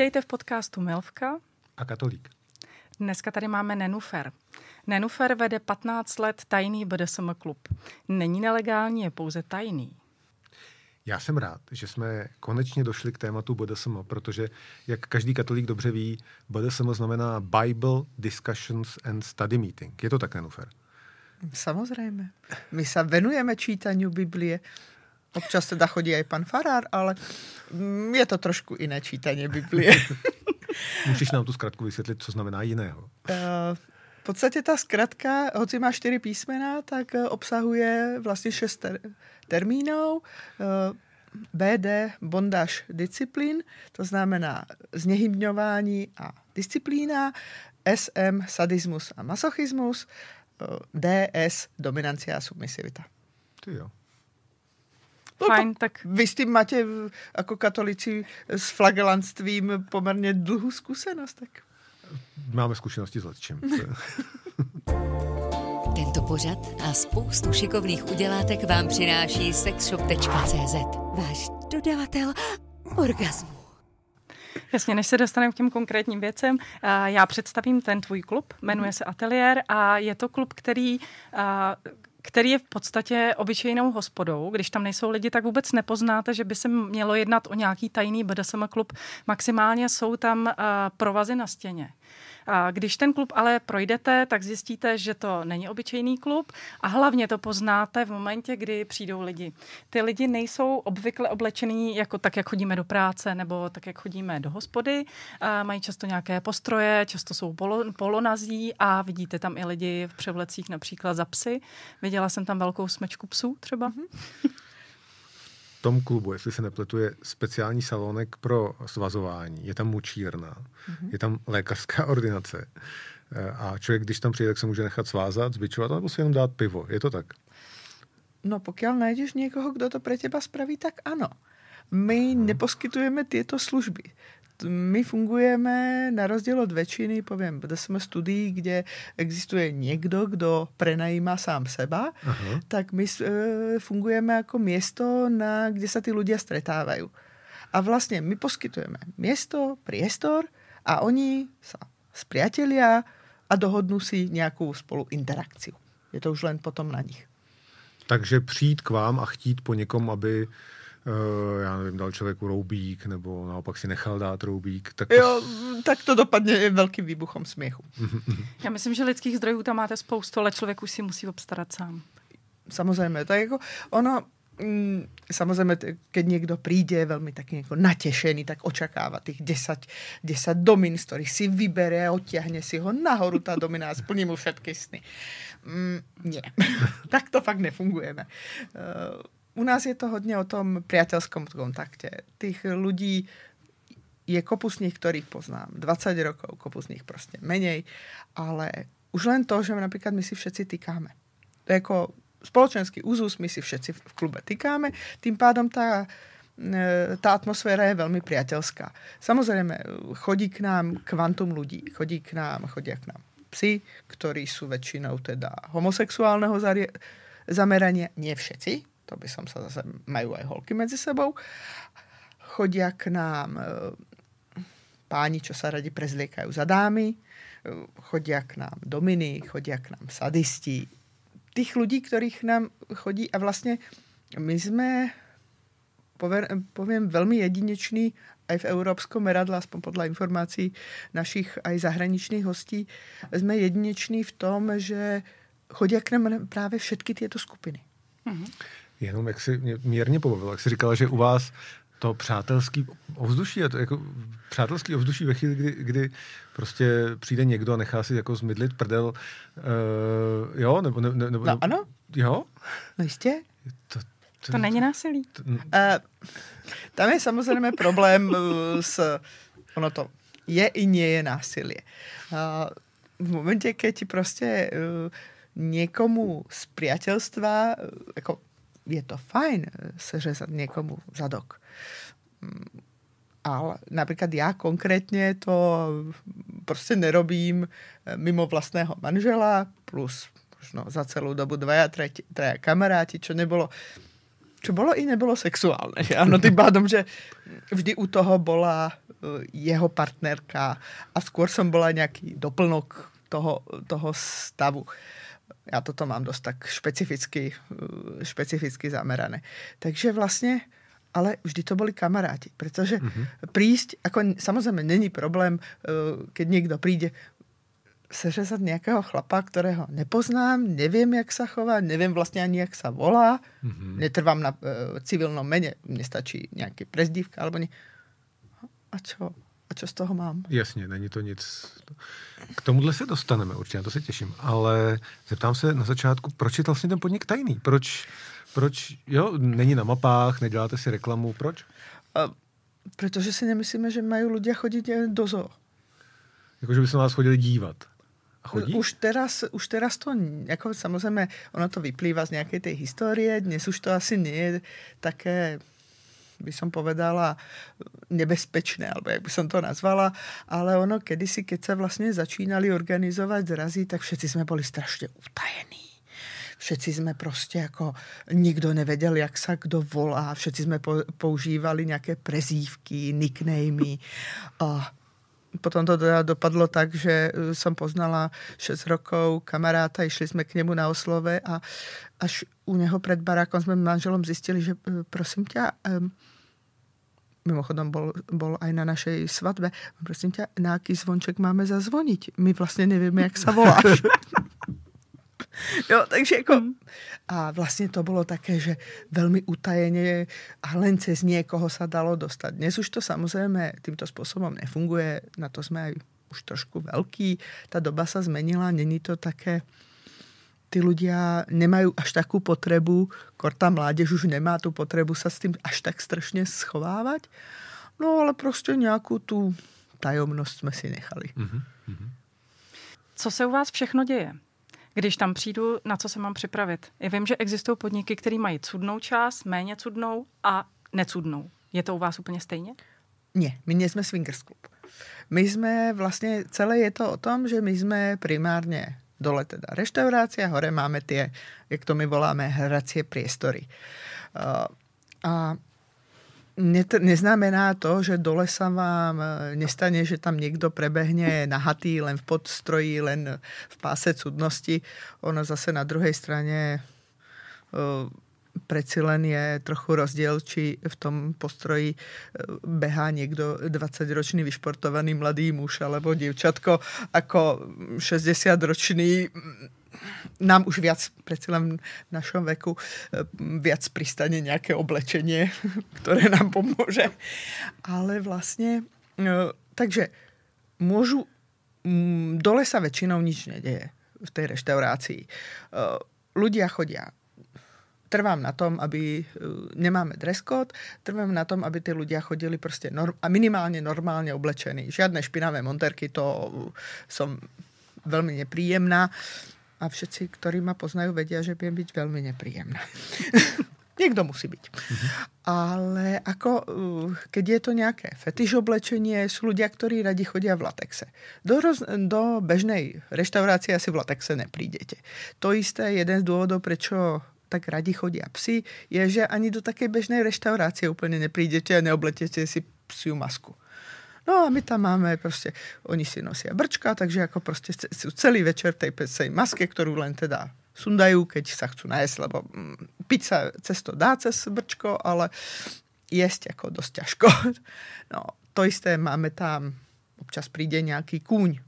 Vítejte v podcastu Milvka a Katolík. Dneska tady máme Nenufer. Nenufer vede 15 let tajný BDSM klub. Není nelegální, je pouze tajný. Já jsem rád, že jsme konečně došli k tématu BDSM, protože, jak každý katolík dobře ví, BDSM znamená Bible Discussions and Study Meeting. Je to tak, Nenufer? Samozřejmě. My se venujeme čítání Biblie. Občas teda chodí i pan Farár, ale je to trošku jiné čítání Biblie. Můžeš nám tu zkratku vysvětlit, co znamená jiného? Uh, v podstatě ta zkratka, hoci má čtyři písmena, tak eh, obsahuje vlastně šest ter- termínů. Eh, BD, bondaž, disciplín, to znamená znehybňování a disciplína, SM, sadismus a masochismus, DS, dominancia a submisivita. Ty jo. No, Fajn, tak... Vy s tím máte jako katolici s flagelanstvím poměrně dlouhou zkušenost, tak... Máme zkušenosti s letčím. Tento pořad a spoustu šikovných udělátek vám přináší sexshop.cz. Váš dodavatel orgasmu. Jasně, než se dostaneme k těm konkrétním věcem, já představím ten tvůj klub, jmenuje se Atelier a je to klub, který který je v podstatě obyčejnou hospodou. Když tam nejsou lidi, tak vůbec nepoznáte, že by se mělo jednat o nějaký tajný BDSM klub. Maximálně jsou tam uh, provazy na stěně. Když ten klub ale projdete, tak zjistíte, že to není obyčejný klub a hlavně to poznáte v momentě, kdy přijdou lidi. Ty lidi nejsou obvykle oblečený jako tak, jak chodíme do práce nebo tak, jak chodíme do hospody. Mají často nějaké postroje, často jsou polo, polonazí a vidíte tam i lidi v převlecích například za psy. Viděla jsem tam velkou smečku psů třeba. Mm-hmm tom klubu, jestli se nepletu, je speciální salonek pro svazování. Je tam mučírna, mm-hmm. je tam lékařská ordinace. Eh, a člověk, když tam přijde, tak se může nechat svázat, zbičovat, nebo si jenom dát pivo. Je to tak? No pokud najdeš někoho, kdo to pro těba spraví, tak ano. My hmm. neposkytujeme tyto služby my fungujeme na rozdíl od většiny, povím, kde jsme studií, kde existuje někdo, kdo prenajíma sám seba, Aha. tak my uh, fungujeme jako město, na, kde se ty lidé stretávají. A vlastně my poskytujeme město, priestor a oni se spriatelia a dohodnou si nějakou spolu interakci. Je to už len potom na nich. Takže přijít k vám a chtít po někom, aby já nevím, dal člověku roubík, nebo naopak si nechal dát roubík. Tak to... Jo, tak to dopadne velkým výbuchom směchu. já myslím, že lidských zdrojů tam máte spoustu, ale člověk už si musí obstarat sám. Samozřejmě, tak jako ono, mm, samozřejmě, keď někdo přijde je velmi taky jako natěšený, tak očekává těch 10, 10 domin, z kterých si vybere a odtěhne si ho nahoru ta domina a splní mu všetky sny. Mm, ne, tak to fakt nefungujeme. Uh, u nás je to hodně o tom priateľskom kontakte. Tých ľudí je kopu z nich, ktorých poznám. 20 rokov, kopu z nich prostě menej, ale už len to, že například my si všetci týkáme. To je jako spoločenský úzus, my si všetci v klube týkáme, tým pádom ta e, ta atmosféra je velmi priateľská. Samozřejmě chodí k nám kvantum lidí, chodí k nám, chodí k nám psi, ktorí sú väčšinou teda homosexuálneho zamerania, nie všetci, to by som sa zase, majú aj holky medzi sebou. Chodia k nám e, páni, čo sa radi prezliekajú za dámy, e, chodia k nám dominy, chodia k nám sadisti. Tých ľudí, ktorých nám chodí a vlastne my sme poviem, poviem veľmi jedineční aj v európskom meradle, aspoň podľa informácií našich aj zahraničných hostí, sme jedineční v tom, že chodí k nám právě všetky tyto skupiny. Mm-hmm. Jenom jak si mě mírně pobavil, jak si říkala, že u vás to přátelský ovzduší, je to jako přátelský ovzduší ve chvíli, kdy, kdy prostě přijde někdo a nechá si jako zmydlit prdel, uh, jo, nebo, ne, ne, nebo no, ano. Jo? No jistě. To, to, to není násilí. To, uh, tam je samozřejmě problém eh, s, ono to je i nie je násilí. Uh, v momentě, keď ti prostě uh, někomu z priateľstva, jako je to fajn eh, seřezat někomu zadok. Mm, ale například já konkrétně to prostě nerobím eh, mimo vlastného manžela plus možno za celou dobu dvaja, třetí, traja kamaráti, čo nebylo čo bolo i nebylo sexuálne. Ano, tým pádom, že vždy u toho bola jeho partnerka a skôr som bola nejaký doplnok toho, toho stavu. Já toto mám dost tak špecificky, špecificky zamerané. Takže vlastně ale vždy to boli kamaráti, pretože mm-hmm. prísť, ako samozrejme není problém, keď niekto príde seřezat nějakého chlapa, kterého nepoznám, nevím, jak se chová, nevím vlastně ani, jak se volá, mm-hmm. netrvám na uh, civilnom mene, mně stačí nějaký prezdívka, alebo ne. A čo? A čo z toho mám? Jasně, není to nic. K tomuhle se dostaneme, určitě, na to se těším. Ale zeptám se na začátku, proč je vlastně ten podnik tajný? Proč, proč jo, není na mapách, neděláte si reklamu, proč? Uh, protože si nemyslíme, že mají lidé chodit do zoo. Jako, že by se na vás chodili dívat. A chodí? Už teraz, už teraz to, jako samozřejmě, ono to vyplývá z nějaké té historie, dnes už to asi nie je také by som povedala nebezpečné, alebo jak by som to nazvala, ale ono kedysi, keď sa vlastne začínali organizovať zrazy, tak všetci sme boli strašne utajení všetci jsme prostě jako, nikdo nevěděl, jak se kdo volá, všetci jsme používali nějaké prezívky, nicknamy. A potom to teda dopadlo tak, že uh, som poznala 6 rokov kamaráta, išli jsme k němu na oslove a až u něho před barákom jsme manželom zjistili, že uh, prosím tě, mimochodom bol, bol aj na našej svatbe, prosím tě, na jaký zvonček máme zazvoniť? My vlastně nevíme, jak se voláš. jo, takže jako, a vlastně to bylo také, že velmi utajeně a len cez někoho se dalo dostat. Dnes už to samozřejmě tímto způsobem nefunguje, na to jsme aj už trošku velký, ta doba se zmenila, není to také, ty ľudia nemají až takovou potřebu, kor ta mládež už nemá tu potřebu se s tím až tak strašně schovávat, no ale prostě nějakou tu tajomnost jsme si nechali. Mm-hmm. Co se u vás všechno děje? když tam přijdu, na co se mám připravit. Já vím, že existují podniky, které mají cudnou část, méně cudnou a necudnou. Je to u vás úplně stejně? Ne, my nejsme swingers club. My jsme vlastně, celé je to o tom, že my jsme primárně dole teda reštaurácia, hore máme tie, jak to my voláme, hracie priestory. Uh, a neznamená to, že dole sa vám e, nestane, že tam někdo prebehne nahatý len v podstroji, len v páse cudnosti. Ono zase na druhej strane e, preci len je trochu rozdiel, či v tom postroji e, behá někdo 20-ročný vyšportovaný mladý muž alebo dievčatko ako 60-ročný nám už viac, přece len v našom veku, eh, viac pristane nějaké oblečenie, které nám pomůže. Ale vlastně, eh, takže můžu, mm, dole sa väčšinou nič neděje v té reštaurácii. Ľudia eh, chodia trvám na tom, aby nemáme dress code, trvám na tom, aby ty ľudia chodili prostě norm, a minimálně normálně oblečení. Žiadne špinavé monterky, to som veľmi nepríjemná a všetci, ktorí ma poznajú, vedia, že viem byť veľmi nepríjemná. Niekto musí byť. Mm-hmm. Ale ako, uh, keď je to nejaké fetiš oblečenie, sú ľudia, ktorí radi chodia v latexe. Do, roz, do bežnej reštaurácie asi v latexe neprídete. To isté, jeden z dôvodov, prečo tak radi chodia psi, je, že ani do také bežnej reštaurácie úplne neprídete a neobletete si psiu masku. No a my tam máme prostě, oni si nosí brčka, takže jako prostě celý večer tej pesej maske, kterou len teda sundajú, keď sa chcú najesť, lebo mm, piť sa cesto dá cez brčko, ale jesť jako dost ťažko. No, to isté máme tam, občas príde nějaký kůň,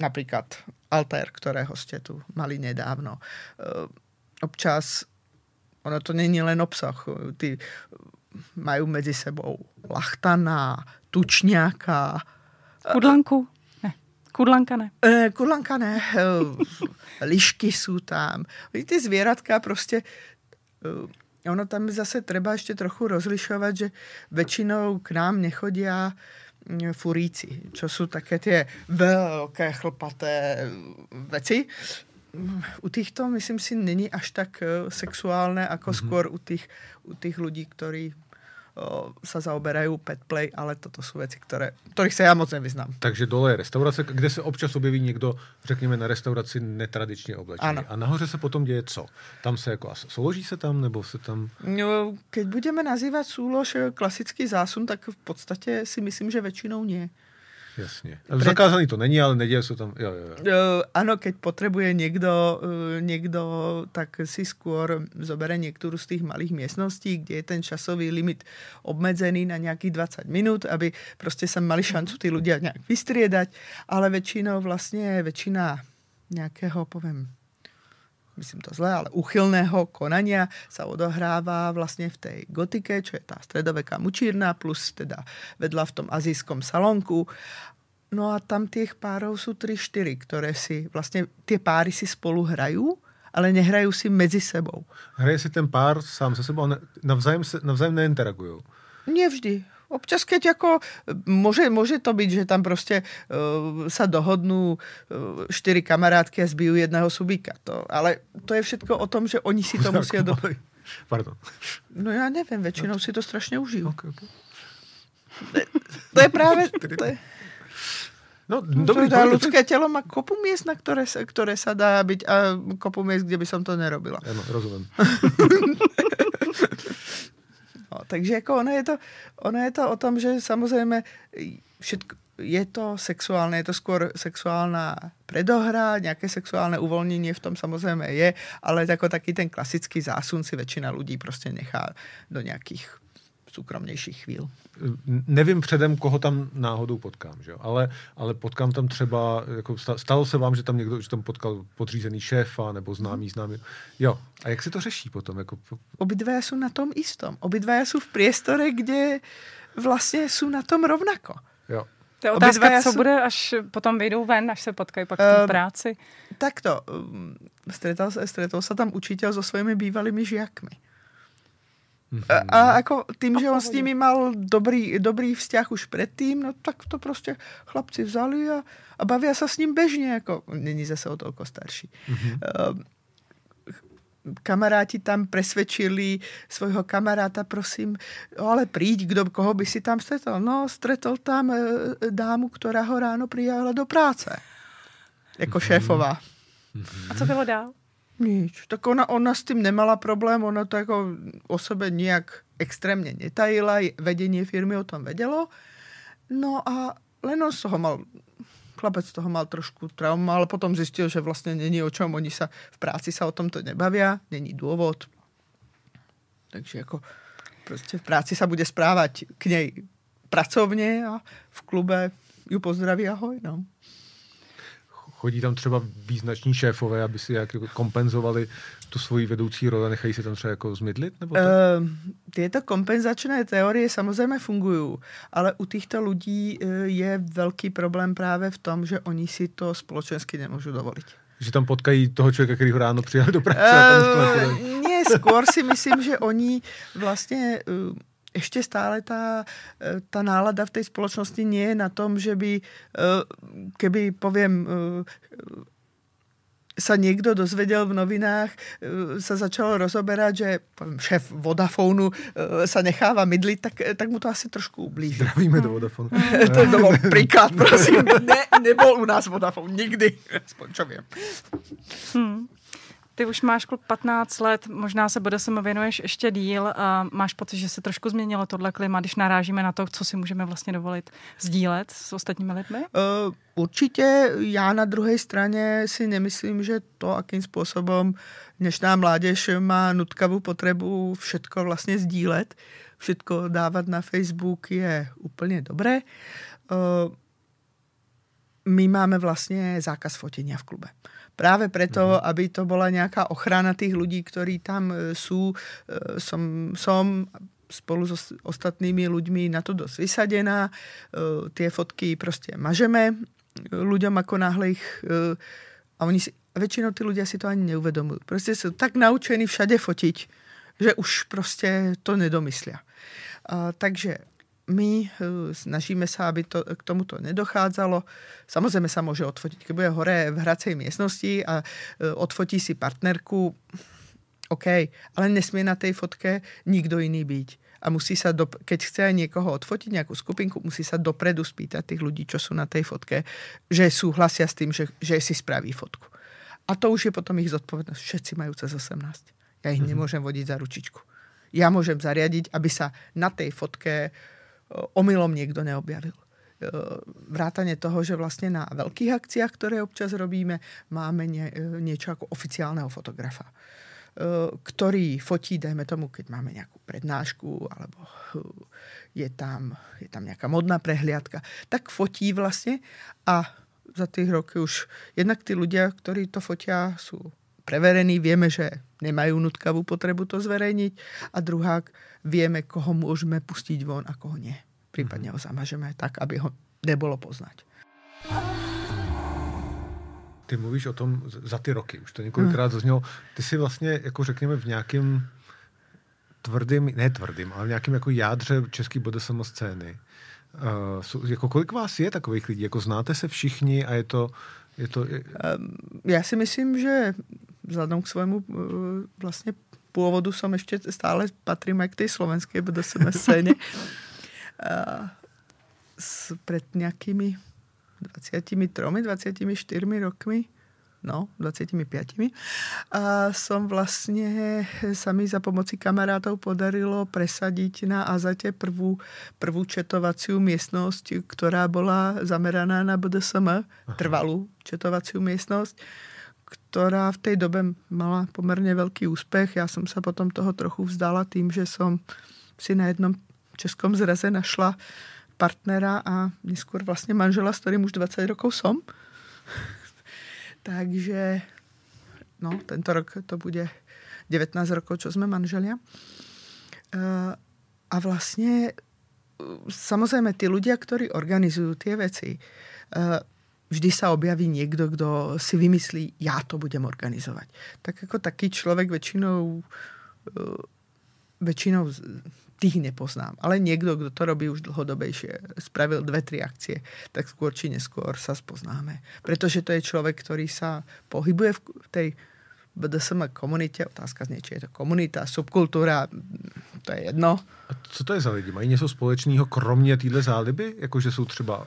například alter, kterého jste tu mali nedávno. Občas, ono to není len obsah, ty mají mezi sebou lachtana, tučňáka. Kudlanku? Ne. Kudlanka ne. E, kudlanka ne. Lišky jsou tam. Ty zvěratka prostě ono tam zase treba ještě trochu rozlišovat, že většinou k nám nechodí mm, furíci, čo jsou také ty velké chlpaté věci. U týchto, myslím si, není až tak sexuálné, jako mm-hmm. skôr u těch, u těch lidí, kteří sa zaoberajú pet play, ale toto sú veci, ktoré, ktorých sa ja moc nevyznám. Takže dole je restaurace, kde se občas objeví někdo, řekněme, na restauraci netradičně oblečený. Ano. A nahoře se potom děje co? Tam se jako souloží se tam, nebo se tam... No, Keď budeme nazývať súlož eh, klasický zásun, tak v podstate si myslím, že väčšinou nie. Jasně. Zakázaný to není, ale neděje se tam... Jo, jo, jo. Uh, áno, keď potrebuje niekto, uh, niekto, tak si skôr zobere niektorú z tých malých miestností, kde je ten časový limit obmedzený na nejakých 20 minút, aby proste sa mali šancu tí ľudia nejak vystriedať, ale väčšinou vlastne väčšina nejakého, poviem, myslím to zle, ale uchylného konania sa odohráva vlastne v tej gotike, čo je tá stredoveká mučírna, plus teda vedľa v tom azijskom salonku. No a tam tých párov sú 3-4, ktoré si vlastne, tie páry si spolu hrajú, ale nehrajú si medzi sebou. Hraje si ten pár sám se sebou ne, navzájem, se, navzájem neinteragují. Nevždy. Občas, keď ako, môže, môže to byť, že tam proste uh, sa dohodnú uh, štyri kamarátky a zbijú jedného subíka. To, ale to je všetko o tom, že oni si to musia... Do... Pardon. No ja neviem, väčšinou si to strašne užijú. Okay, okay. To je práve... To je, No, Dobrý, dobrý, to, ľudské telo má kopu miest, na ktoré sa, ktoré sa dá byť a kopu miest, kde by som to nerobila. Ano, rozumím. No, takže jako ono je, to, ono je to o tom, že samozřejmě všetko, je to sexuálne, je to skôr sexuálna predohra, nějaké sexuálne uvolnění v tom samozřejmě je, ale jako taký ten klasický zásun si většina lidí prostě nechá do nějakých soukromnějších chvíl. Nevím předem, koho tam náhodou potkám, že jo? Ale, ale potkám tam třeba, jako sta- stalo se vám, že tam někdo, že tam potkal podřízený šéfa nebo známý známý. Jo, a jak se to řeší potom? Jako, Obidvaja sú na tom istom. Obidvaja sú v priestore, kde vlastně sú na tom rovnako. jo. To je otázka, co jsou- bude, až potom vyjdou ven, až se potkají pak v té Ehm, práci. Takto, um, stretol, sa- stretol sa tam učitel so svojimi bývalými žiakmi. A, a ako tým, že on s nimi mal dobrý, dobrý vzťah už predtým, no tak to prostě chlapci vzali a, a bavia sa s ním bežne, jako není zase o toľko starší. Mm-hmm. Kamaráti tam presvedčili svojho kamaráta, prosím, "O, ale príď, kdo, koho by si tam stretol? No, stretol tam e, dámu, ktorá ho ráno prijala do práce. Jako šéfová. A co bylo dál? Nič. Tak ona, ona s tým nemala problém, ona to jako o sebe nijak extrémně netajila, vedenie firmy o tom vedelo. No a len on z toho mal, chlapec z toho mal trošku trauma, ale potom zistil, že vlastně není o čom, oni sa v práci sa o tomto nebavia, není důvod. Takže jako prostě v práci sa bude správať k nej pracovně a v klube ju pozdraví ahoj, no. Chodí tam třeba význační šéfové, aby si jak jako kompenzovali tu svoji vedoucí roli a nechají se tam třeba jako zmydlit? Nebo tak? Uh, tieto kompenzačné teorie samozrejme fungujú, ale u týchto ľudí uh, je veľký problém práve v tom, že oni si to spoločensky nemôžu dovoliť. Že tam potkají toho člověka, který ho ráno přijali do práce a tam to Uh, nepůjde. nie, skôr si myslím, že oni vlastne uh, ešte stále tá, eh, tá nálada v tej spoločnosti nie je na tom, že by, uh, keby poviem, uh, sa niekto dozvedel v novinách, sa začalo rozoberať, že poviem, šéf Vodafonu sa necháva mydliť, tak, tak mu to asi trošku ublíží. Zdravíme do Vodafonu. to je bol príklad, prosím. Ne, nebol u nás Vodafone, nikdy. Aspoň čo viem. Hmm. Ty už máš klub 15 let, možná se BDSM věnuješ ještě díl a máš pocit, že se trošku změnilo tohle klima, když narážíme na to, co si můžeme vlastně dovolit sdílet s ostatními lidmi? Uh, určitě já na druhé straně si nemyslím, že to, akým způsobem dnešná mládež má nutkavou potřebu všetko vlastně sdílet, všetko dávat na Facebook je úplně dobré. Uh, my máme vlastně zákaz fotenia v klube. Práve preto, mm. aby to bola nejaká ochrana tých ľudí, ktorí tam e, sú. E, som, som spolu so s- ostatnými ľuďmi na to dosť vysadená. E, tie fotky prostě mažeme ľuďom, ako náhle ich... A oni si, väčšinou tí ľudia si to ani neuvedomujú. Prostě sú tak naučení všade fotiť, že už prostě to nedomyslia. A, takže my eh, snažíme sa, aby to, k tomuto nedochádzalo. Samozrejme sa môže odfotiť, keď bude hore v hracej miestnosti a eh, odfotí si partnerku, OK, ale nesmie na tej fotke nikdo iný byť. a musí sa, do, keď chce niekoho odfotiť, nejakú skupinku, musí sa dopredu spýtať tých ľudí, čo sú na tej fotke, že súhlasia s tým, že, že si spraví fotku. A to už je potom ich zodpovednosť. Všetci majú cez 18. Ja ich mm-hmm. nemôžem vodiť za ručičku. Ja môžem zariadiť, aby sa na tej fotke omylom niekto neobjavil. Vrátane toho, že vlastne na veľkých akciách, ktoré občas robíme, máme nie, niečo ako oficiálneho fotografa ktorý fotí, dajme tomu, keď máme nejakú prednášku alebo je tam, je tam nejaká modná prehliadka, tak fotí vlastne a za tých roky už jednak tí ľudia, ktorí to fotia, sú preverení, vieme, že nemajú nutkavú potrebu to zverejniť a druhá, vieme, koho môžeme pustiť von a koho nie. Prípadne ho zamažeme tak, aby ho nebolo poznať. Ty mluvíš o tom za ty roky, už to několikrát hmm. zaznělo. Ty si vlastně, jako řekněme, v nějakém tvrdým, ne tvrdým, ale v nějakém jako jádře český BDSM scény. Uh, jako kolik vás je takových lidí? Jako znáte se všichni a je to... Je to je... Um, já si myslím, že vzhledem k svému uh, vlastně původu som ještě stále patrím aj k tej slovenskej BDSM scéně. uh, s, pred nejakými 23, 24 rokmi, no, 25. A som vlastne sa mi za pomoci kamarátov podarilo presadiť na Azate prvú, prvú četovaciu miestnosť, ktorá bola zameraná na BDSM, trvalú četovaciu miestnosť, ktorá v tej dobe mala pomerne veľký úspech. Ja som sa potom toho trochu vzdala tým, že som si na jednom českom zraze našla partnera a neskôr vlastne manžela, s ktorým už 20 rokov som. Takže no, tento rok to bude 19 rokov, čo sme manželia. Uh, a vlastne samozrejme tí ľudia, ktorí organizujú tie veci, uh, vždy sa objaví niekto, kto si vymyslí, ja to budem organizovať. Tak ako taký človek väčšinou uh, väčšinou tých nepoznám. Ale niekto, kto to robí už dlhodobejšie, spravil dve, tri akcie, tak skôr či neskôr sa spoznáme. Pretože to je človek, ktorý sa pohybuje v tej BDSM komunitě. Otázka znie, či je to komunita, subkultura, to je jedno. A co to je za lidi? Mají něco společného kromě téhle záliby? Jakože jsou třeba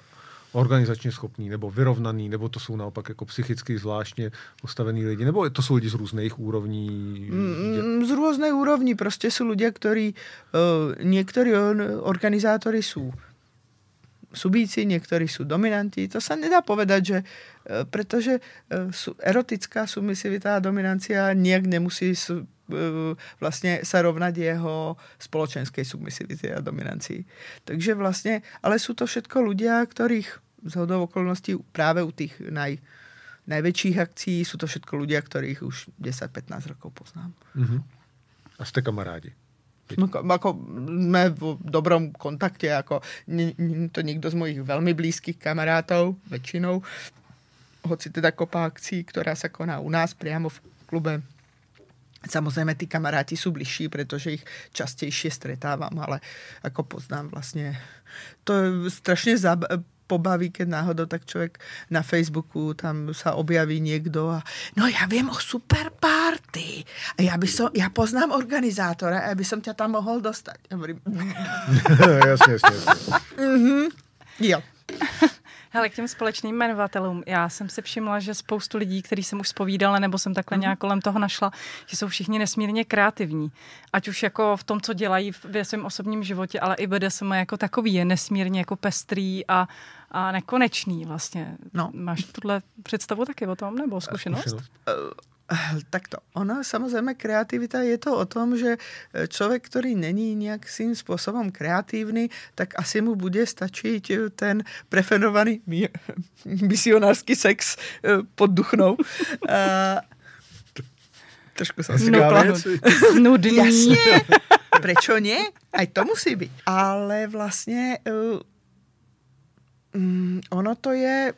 organizačně schopní, nebo vyrovnaný, nebo to jsou naopak jako psychicky zvláštně postavený lidi, nebo to jsou lidi z různých úrovní? Mm, z různých úrovní, prostě jsou lidé, kteří, uh, někteří organizátory jsou subíci, niektorí sú dominanti. To sa nedá povedať, že pretože uh, sú, erotická submisivita a dominancia nejak nemusí sú, vlastne sa rovnať jeho spoločenskej submisivity a dominancii. Takže vlastne, ale sú to všetko ľudia, ktorých z hodou okolností práve u tých naj, najväčších akcí sú to všetko ľudia, ktorých už 10-15 rokov poznám. Uh-huh. A ste kamarádi? No, ako sme v dobrom kontakte, ako nie, to niekto z mojich veľmi blízkych kamarátov, väčšinou, hoci teda kopa akcí, ktorá sa koná u nás priamo v klube Samozrejme, tí kamaráti sú bližší, pretože ich častejšie stretávam, ale ako poznám vlastne, to je strašne zab- pobaví, keď náhodou tak človek na Facebooku tam sa objaví niekto a no ja viem o super party a ja, by som, ja poznám organizátora a ja by som ťa tam mohol dostať. Ja hovorím, jasne, jasne. jasne. mm-hmm. Jo. Hele, k těm společným jmenovatelům. Já jsem si všimla, že spoustu lidí, který jsem už spovídala, nebo jsem takhle mm. nějak kolem toho našla, že jsou všichni nesmírně kreativní. Ať už jako v tom, co dělají ve svém osobním životě, ale i BDSM jako takový je nesmírně jako pestrý a, a nekonečný vlastně. No. Máš tuhle představu taky o tom, nebo zkušenost? Zkušenost. Takto. Ona samozrejme kreativita je to o tom, že človek, ktorý není nejakým spôsobom kreatívny, tak asi mu bude stačiť ten preferovaný misionársky sex e, pod duchnou. A... Trošku som si Nudný. Jasne. Prečo nie? Aj to musí byť. Ale vlastne uh, um, ono to je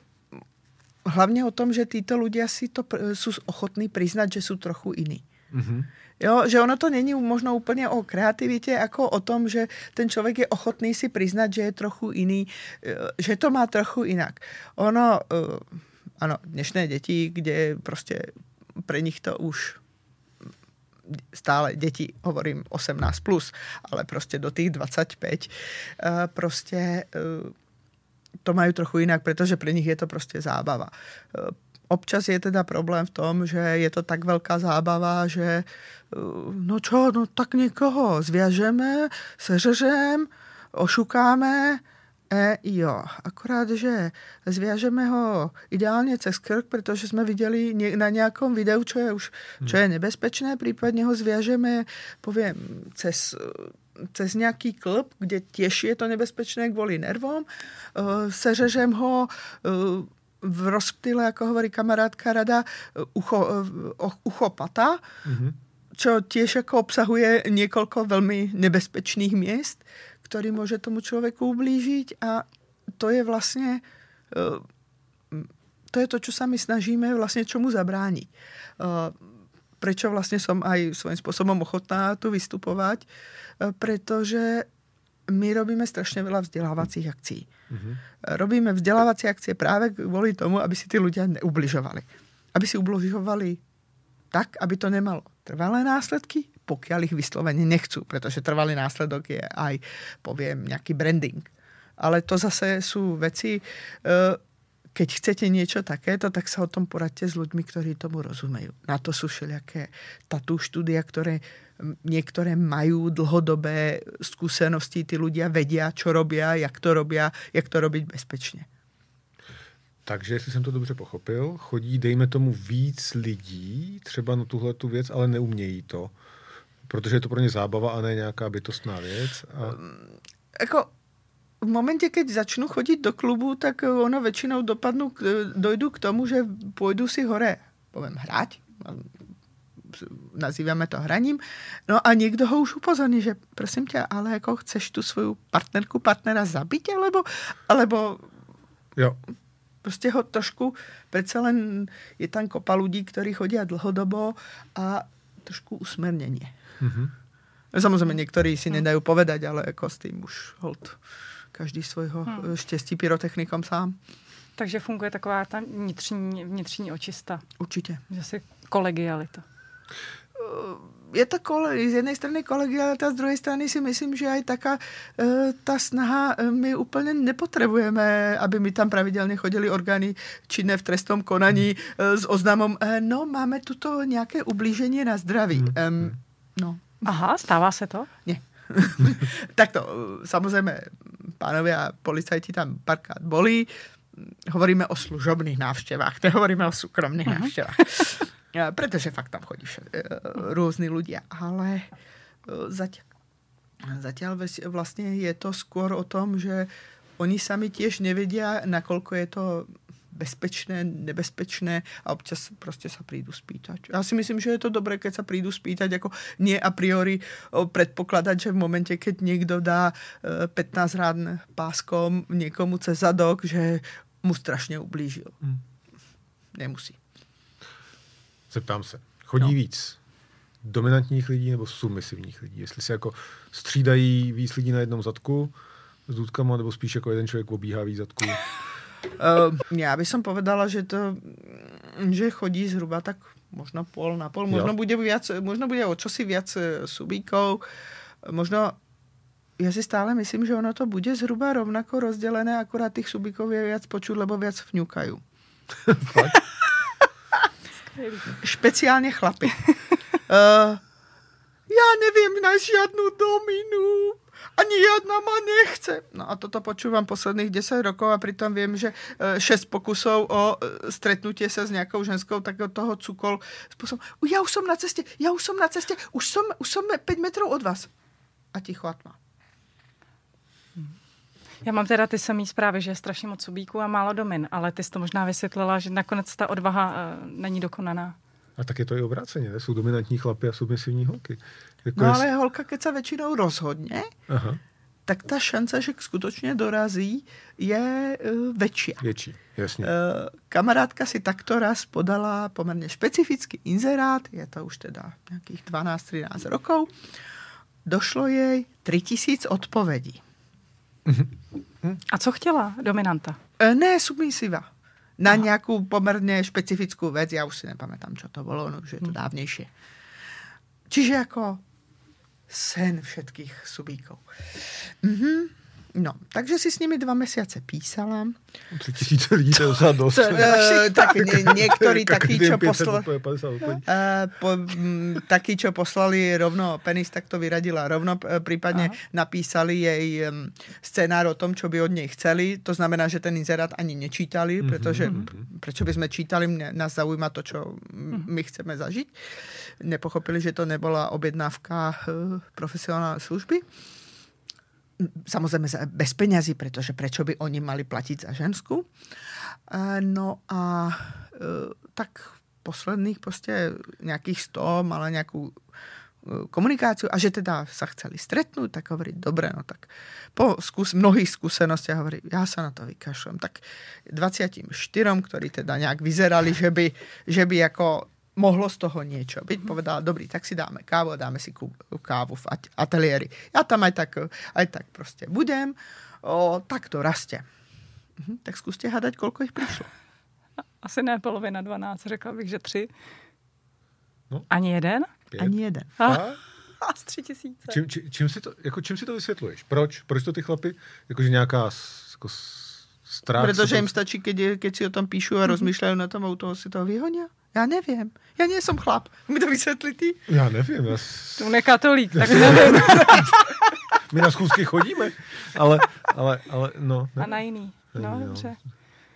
hlavně o tom, že títo ľudia si to sú ochotní priznať, že sú trochu iní. Mm-hmm. Jo, že ono to není možno úplně o kreativitě, jako o tom, že ten člověk je ochotný si přiznat, že je trochu jiný, eh, že to má trochu jinak. Ono, uh, ano, dnešné děti, kde prostě pre nich to už stále děti, hovorím 18+, plus, ale prostě do těch 25, uh, prostě to mají trochu jinak, protože pro nich je to prostě zábava. Uh, občas je teda problém v tom, že je to tak velká zábava, že no čo, no tak někoho zvěžeme, seřežem, ošukáme, E, jo, akorát, že zvěžeme ho ideálně cez krk, protože jsme viděli na nějakom videu, čo je už čo je nebezpečné, případně ho zvěžeme, povím, cez, cez nějaký klb, kde těž je to nebezpečné kvůli nervom, seřežem ho v rozptyle, jako hovorí kamarádka rada, ucho, ucho pata, mm-hmm. čo tiež jako obsahuje několik velmi nebezpečných měst, který může tomu člověku ublížit a to je vlastně eh, to je to, čo sa my snažíme vlastně čemu zabránit. Prečo vlastně som aj svým způsobem ochotná tu vystupovat, eh, protože my robíme strašně veľa vzdělávacích akcí. Mm-hmm. Robíme vzdělávací akcie právě kvůli tomu, aby si ty lidé neubližovali. Aby si ubližovali tak, aby to nemalo trvalé následky, pokiaľ ich vyslovene nechcú, protože trvalý následok je aj, poviem, nejaký branding. Ale to zase sú veci, eh, keď chcete niečo takéto, tak sa o tom poradte s ľuďmi, ktorí tomu rozumejú. Na to sú všelijaké tatú štúdia, ktoré niektoré majú dlhodobé skúsenosti, ty ľudia vedia, čo robia, jak to robia, jak to robiť bezpečně. Takže, jestli jsem to dobře pochopil, chodí, dejme tomu, víc lidí třeba na tuhle tu věc, ale neumějí to. Protože je to pro ně zábava a ne nějaká bytostná věc. A... Jako v momentě, keď začnu chodit do klubu, tak ono většinou dopadnu, dojdu k tomu, že půjdu si hore, povím, hrát, nazýváme to hraním, no a někdo ho už upozorní, že prosím tě, ale jako chceš tu svou partnerku, partnera zabít, alebo, alebo jo. prostě ho trošku, přece len je tam kopa lidí, kteří chodí dlhodobo a trošku usmerněně. Mm-hmm. Samozřejmě někteří si nedají povedať, ale jako s tím už hold každý svojho hmm. štěstí pyrotechnikom sám. Takže funguje taková ta vnitřní, vnitřní očista. Určitě. Že si kolegialita. Eh, je to kole, z jedné strany kolegialita, z druhé strany si myslím, že aj taká eh, ta snaha, eh, my úplně nepotřebujeme, aby mi tam pravidelně chodili orgány činné v trestnom konaní s oznamom, no máme tuto nějaké ublížení na zdraví. Um, no. Aha, stává se to? Ne. tak to, samozřejmě pánovi a policajti tam párkrát bolí. Hovoríme o služobných návštěvách, nehovoríme o soukromných uh-huh. návštěvách. Protože fakt tam chodí eh, různí lidé, ale eh, zatiaľ, zatiaľ vlastně je to skôr o tom, že oni sami tiež nevedia, nakolko je to bezpečné, nebezpečné a občas prostě se prídu spýtať. Já si myslím, že je to dobré, keď se prídu spýtať, jako nie a priori předpokládat, že v momentě, keď někdo dá 15 eh, rán páskom někomu cez zadok, že mu strašně ublížil. Hmm. Nemusí. Zeptám se. Chodí no. víc dominantních lidí nebo submisivních lidí? Jestli se jako střídají víc lidí na jednom zadku s důdkama, nebo spíš jako jeden člověk obíhá víc zadků? Uh, já bych som povedala, že to, že chodí zhruba tak možno pol na pol, možno jo. bude viac, možno bude o čosi viac eh, subíkov, možno já si stále myslím, že ono to bude zhruba rovnako rozdělené, akorát těch subíkov je viac počuť, lebo viac vňukajú. Špeciálně chlapi. uh, já nevím na žádnou dominu ani jedna ma nechce. No a toto počúvam posledných 10 rokov a pritom viem, že 6 e, pokusov o e, stretnutie sa s nejakou ženskou, tak toho cukol spôsobom. Ja už som na ceste, ja už som na ceste, už som, už som 5 metrov od vás. A ticho a tma. Já mám teda ty samé zprávy, že je strašně moc subíků a málo domin, ale ty jsi to možná vysvětlila, že nakonec ta odvaha uh, není dokonaná. A tak je to i obráceně, jsou dominantní chlapy a submisivní holky. Jako no jest... ale holka, keď sa väčšinou rozhodne, Aha. tak ta šance, že skutečně dorazí, je uh, větší. Větší, jasně. Uh, kamarádka si takto raz podala poměrně specifický inzerát, je to už teda nějakých 12-13 rokov. Došlo jej 3000 odpovědí. A co chtěla dominanta? Uh, ne, submisiva. Na nějakou poměrně specifickou věc, já už si nepamätám, co to bylo, no, že je to hmm. dávnější Čiže jako sen všetkých subíkov. Mhm. No, takže si s nimi dva mesiace písala. Tři tisíce lidí, to je docela dost. E, tak nie, niektorí takí, čo poslali... Uh, po, m, takí, čo poslali rovno, Penis tak to vyradila, rovno e, prípadne Aha. napísali jej um, scenár o tom, čo by od nej chceli. To znamená, že ten inzerát ani nečítali, pretože mm-hmm. prečo by sme čítali, mne, nás zaujíma to, čo my chceme zažiť. Nepochopili, že to nebola objednávka uh, profesionálnej služby samozrejme bez peňazí, pretože prečo by oni mali platiť za žensku. No a e, tak posledných prostě nejakých 100 mala nejakú e, komunikáciu a že teda sa chceli stretnúť, tak hovorí, dobre, no tak po skús, mnohých skúsenostiach hovorí, ja sa na to vykašlem. Tak 24, ktorí teda nejak vyzerali, že by, že by ako mohlo z toho niečo byť. Povedala, dobrý, tak si dáme kávu a dáme si kávu v ateliéri. Ja tam aj tak, aj tak prostě budem. O, tak to rastie. Mhm, tak zkuste hádať, koľko ich prišlo. Asi ne polovina 12, řekla bych, že tři. No. Ani jeden? Pět. Ani jeden. A, a z tři tisíce. Čím, čím, čím, si to, jako čím si to vysvětluješ? Proč? Proč to ty chlapy? Jakože nějaká jako strach? Protože jim stačí, keď, keď si o tom píšu a mm-hmm. rozmýšľajú na tom, a u toho si to vyhonia. Já nevím. Já nejsem chlap. Mi to vysvětli ty? Já nevím. Já... To nekatolík, tak nevím. My na schůzky chodíme, ale, ale, ale no. Ne. A na jiný. No, jiný, dobře.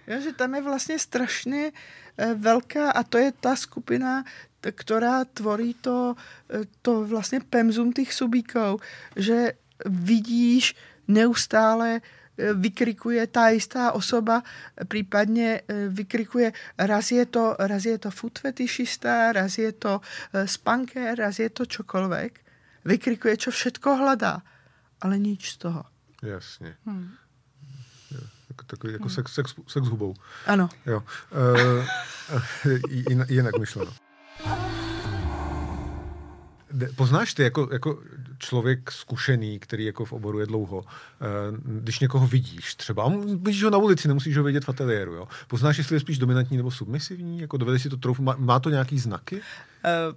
Ja, že tam je vlastně strašně eh, velká a to je ta skupina, která tvorí to, eh, to vlastně pemzum těch subíkov, že vidíš neustále vykrikuje tá istá osoba, prípadne e, vykrikuje, raz je to, raz je to food fetišista, raz je to e, spanker, raz je to čokoľvek. Vykrikuje, čo všetko hľadá, ale nič z toho. Jasně. Hmm. Takový jako sex, sex, sex hubou. Ano. Jo. E, jinak myšleno. Poznáš ty jako, jako člověk zkušený, který jako v oboru je dlouho, eh, když někoho vidíš třeba, vidíš ho na ulici, nemusíš ho vědět v ateliéru, jo? poznáš, jestli je spíš dominantní nebo submisivní, jako dovedeš si to trouf, má, má to nějaký znaky? Uh,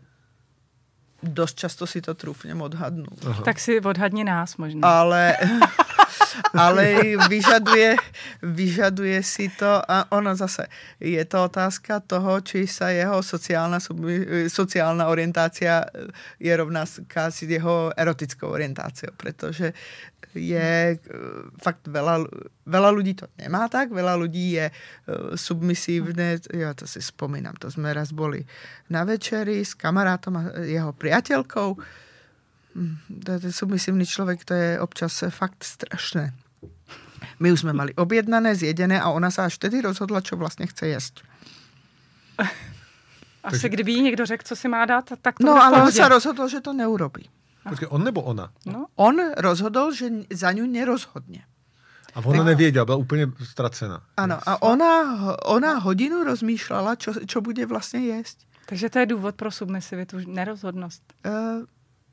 dost často si to trúfnem odhadnu. Aha. Tak si odhadni nás možná. Ale ale vyžaduje, vyžaduje si to a ono zase, je to otázka toho, či sa jeho sociálna, sociálna orientácia je rovná s jeho erotickou orientáciou, pretože je eh, fakt veľa, veľa ľudí to nemá tak, veľa ľudí je uh, submisívne, ja to si spomínam, to sme raz boli na večeri s kamarátom a jeho priateľkou, to je submisívny človek, to je občas fakt strašné. My už jsme mali objednané, zjedené a ona se až tedy rozhodla, čo vlastně chce jíst. Asi Takže... kdyby jí někdo řekl, co si má dát, tak to No, ale on se rozhodl, že to neurobí. Počkej, on nebo ona? No. On rozhodl, že za ňu nerozhodně. A ona nevěděla, byla úplně ztracená. Ano, a ona, ona hodinu rozmýšlela, čo, čo bude vlastně jíst. Takže to je důvod pro submisivitu, nerozhodnost. Uh,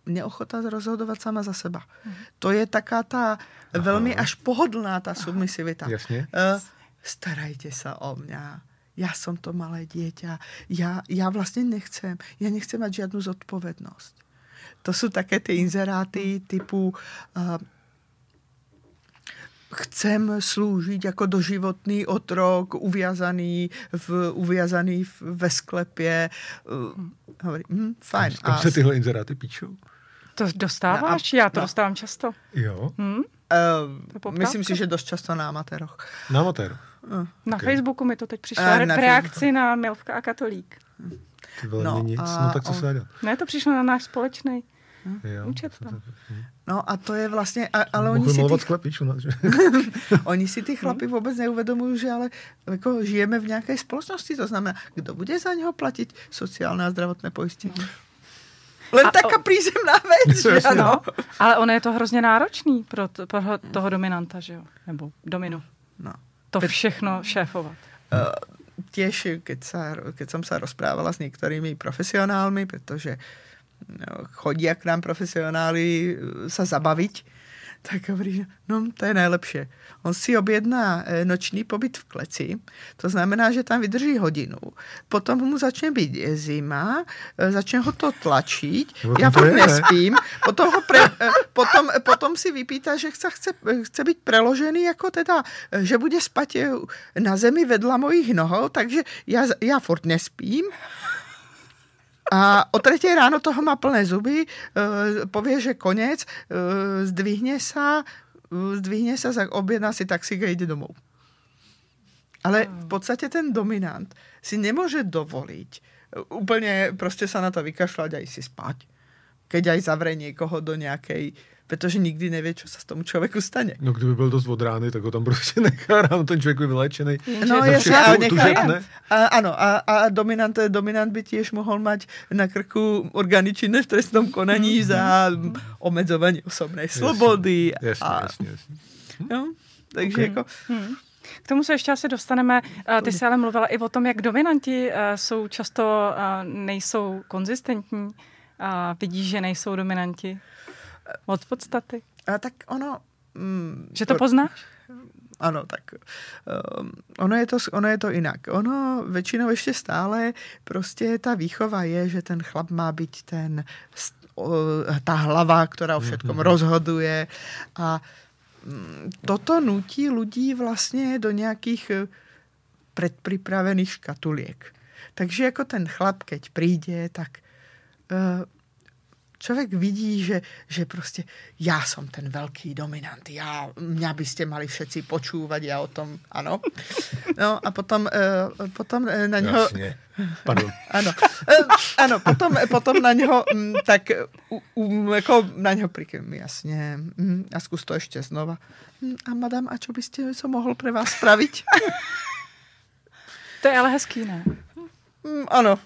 neochota rozhodovat sama za seba. Hmm. To je taká ta Aha. velmi až pohodlná ta submisivita. Jasně. Uh, starajte se o mě. Já jsem to malé dieťa. Já, já vlastně nechcem. Já nechcem mít žádnou zodpovědnost. To jsou také ty inzeráty typu uh, chcem slúžiť jako doživotný otrok, uviazaný, v, uviazaný v, ve sklepě. Uh, hovorí, hm, fajn. Kam, kam se tyhle inzeráty píčou? To dostáváš? No, Já to no. dostávám často. Jo? Hmm? Uh, myslím si, že dost často na amatéroch. Na amatér? Uh. Na okay. Facebooku mi to teď přišlo uh, v reakci na Milvka a Katolík. Ty vole, no, nic. A, no tak co se dá Ne, to přišlo na náš společný. Hm? Účet tam. No a to je vlastně, a, ale oni si, ty, sklepíč u nás, že? oni si ty chlapy vůbec neuvědomují, že ale jako žijeme v nějaké společnosti, to znamená, kdo bude za něho platit sociální a zdravotné pojištění. Len a taká prízemná věc, že ano. Ale ono je to hrozně náročný pro, to, pro toho dominanta, že jo? Nebo dominu. No. To všechno šéfovat. Uh, tiež, keď, sa, keď som sa rozprávala s niektorými profesionálmi, pretože no, chodí k nám profesionáli sa zabaviť, Tak hovorí, no to je nejlepší. On si objedná eh, noční pobyt v kleci, to znamená, že tam vydrží hodinu, potom mu začne být zima, eh, začne ho to tlačit, No, já fakt nespím, potom, ho pre, potom, potom si vypýta, že chce, chce, chce být preložený jako teda, že bude spať eh, na zemi vedla mojich nohou, takže já, já furt nespím, a o třetí ráno toho má plné zuby, uh, povie, že konec, uh, zdvihne sa, uh, zdvihne za- objedná si taxík a jde domů. Ale v podstatě ten dominant si nemůže dovoliť uh, úplně prostě sa na to vykašľať a ísť si spať. Keď aj zavře někoho do nějakej, protože nikdy neví, co se s tomu člověku stane. No kdyby byl dost od rány, tak ho tam prostě nechá ráno, ten člověk by vylečený. No jasně, ale tužeb, nechá, ne? a, ano, a, a dominant, dominant by tiež mohol mať na krku orgány činné v trestnom konaní za omedzování osobné slobody. Jasně, a, jasně, jasně. No, takže Okay. jako, K tomu se ještě asi dostaneme. Ty jsi ale mluvila i o tom, jak dominanti eh, jsou často, eh, nejsou konzistentní. A vidíš, že nejsou dominanti od podstaty. a tak ono... Mm, Že to poznáš? Ano, tak um, ono, je to, ono je to jinak. Ono většinou ještě stále prostě ta výchova je, že ten chlap má být ten, ta hlava, která o všetkom rozhoduje a mm, toto nutí lidí vlastně do nějakých eh, předpripravených škatuliek. Takže jako ten chlap, keď přijde, tak eh, člověk vidí, že, že prostě já jsem ten velký dominant, já, mě byste mali všetci počúvat, já o tom, ano. No a potom, eh, potom eh, na něho... Jasně. Pardon. Ano, Eh, ano potom, potom na něho, mm, tak u, u, jako na něho prikým, jasně. Mm, a zkus to ještě znova. Mm, A madam, a čo byste, co mohl pre vás spravit? To je ale hezký, ne? Ano,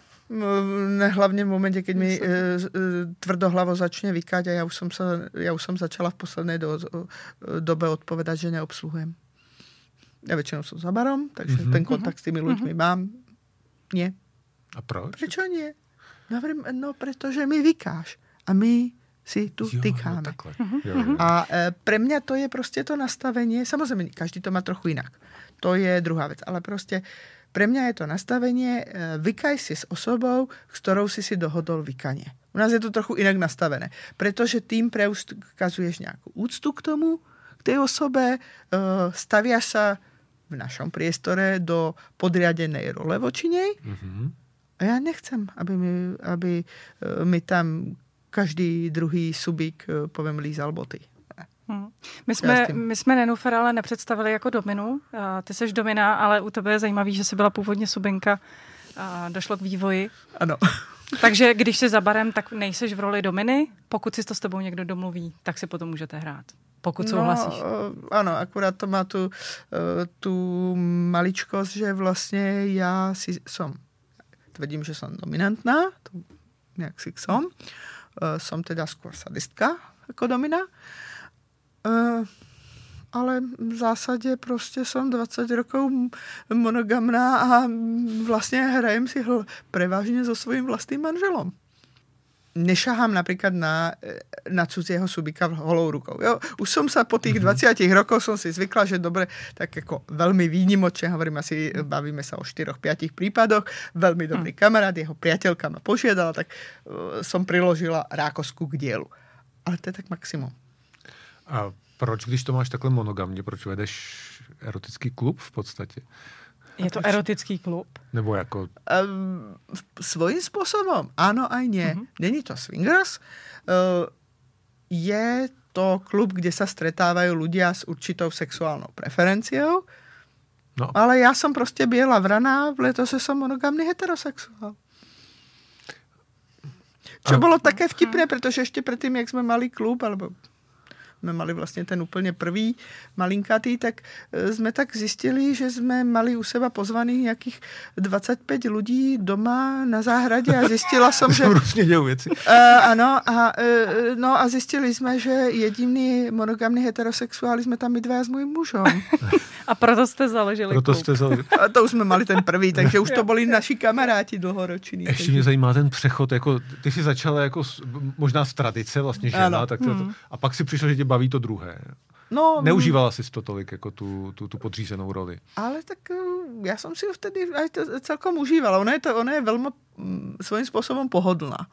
ne, hlavně v momentě, keď mi e, e, tvrdohlavo začne vykať a já už jsem, se, já už jsem začala v posledné do, e, době odpovědat, že neobsluhujem. Já většinou jsem za barom, takže Mhm. mm-hmm. ten kontakt s těmi lidmi mám. Nie. A proč? Prečo nie? No, no, protože mi vykáš a my si tu Jo, tykáme. no, takhle. Jo, jo. A e, pre mňa to je prostě to nastavení, samozřejmě každý to má trochu jinak. To je druhá věc, ale prostě pre mňa je to nastavenie, e, vykaj si s osobou, s ktorou si si dohodol vykanie. U nás je to trochu jinak nastavené, protože tým preukazuješ nějakou úctu k tomu, k té osobe, e, staviaš sa v našom priestore do podriadenej role voči nej Mhm. a já nechcem, aby mi, aby eh, mi tam každý druhý subík, povím, lízal boty. Hmm. My jsme, my jsme Nenufer ale nepředstavili jako dominu. Ty jsi domina, ale u tebe je zajímavý, že jsi byla původně subinka a došlo k vývoji. Ano. Takže když jsi za barem, tak nejseš v roli dominy. Pokud si to s tebou někdo domluví, tak si potom můžete hrát. Pokud souhlasíš. No, eh, ano, akurát to má tu, eh, tu maličkost, že vlastně já si som, tvrdím, že jsem dominantná, to nějak si som, Eh, som teda skôr sadistka jako domina, Eh, ale v zásadě prostě jsem 20 rokov monogamná a vlastně hrajem si hl- prevažně so svým vlastním manželom nešahám napríklad na, na cudzieho subika holou rukou. Jo? Už som sa po tých 20 rokoch som si zvykla, že dobre, tak ako veľmi výnimočne, hovorím asi, bavíme sa o 4-5 prípadoch, veľmi dobrý kamarát, jeho priateľka ma požiadala, tak uh, som priložila rákosku k dielu. Ale to je tak maximum. A proč, když to máš takhle monogamně, proč vedeš erotický klub v podstatě? Je to erotický klub. Nebo jako... Um, svojím způsobem, ano a nie. Mm-hmm. Není to swingers, uh, je to klub, kde sa stretávajú ľudia s určitou sexuálnou preferenciou, No, ale já jsem prostě biela vraná, protože jsem monogamný heterosexuál. Čo A- bylo také vtipné, protože ještě předtím, jak jsme mali klub, alebo jsme mali vlastně ten úplně prvý malinkatý, tak eh, jsme tak zjistili, že jsme mali u seba pozvaných nějakých 25 lidí doma na záhradě a zjistila jsem, že... různě dějou věci. Uh, ano, a, uh, no a zjistili jsme, že jediný monogamný heterosexuál jsme tam my dva s mojím mužem. A proto jste založili Proto klub. jste za... A to už jsme mali ten prvý, takže už to byli naši kamaráti dlhoroční. Ještě takže- mě zajímá ten přechod, jako ty jsi začala jako s- možná z tradice vlastně žena, Ano. tak to, to, a pak si přišel, že tě baví to druhé. No, Neužívala jsi to tolik, jako tu, tu, tu podřízenou roli. Ale tak eh, já jsem si ho vtedy celkom užívala. Ona je, to, ona je velmi mm, svým způsobem pohodlná.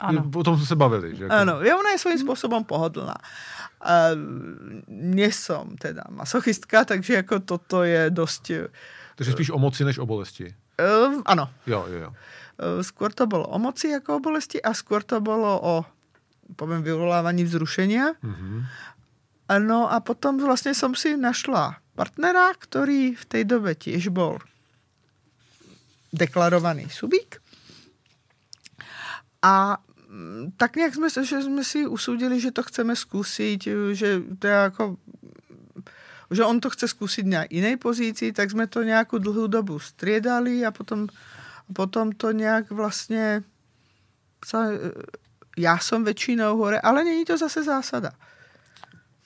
Ano. O tom jsme se bavili. Že jako... Ano, je, ona je svým způsobem pohodlná. A nie som teda masochistka, takže jako toto je dost... eh, Takže spíš o moci než o bolesti. Uh, ano, Jo, jo, jo. Eh, skôr to bolo o moci ako o bolesti a skôr to bolo o poviem, vyvolávaní vzrušenia. Mhm. No a potom vlastne som si našla partnera, ktorý v tej dobe tiež bol deklarovaný subík. A mm, tak nějak jsme, se- že jsme si usudili, že to chceme zkusit, že to je jako že on to chce zkusit na jiné pozici, tak jsme to nějakou dlhou dobu striedali a potom, potom to nějak vlastně já jsem většinou hore, ale není to zase zásada.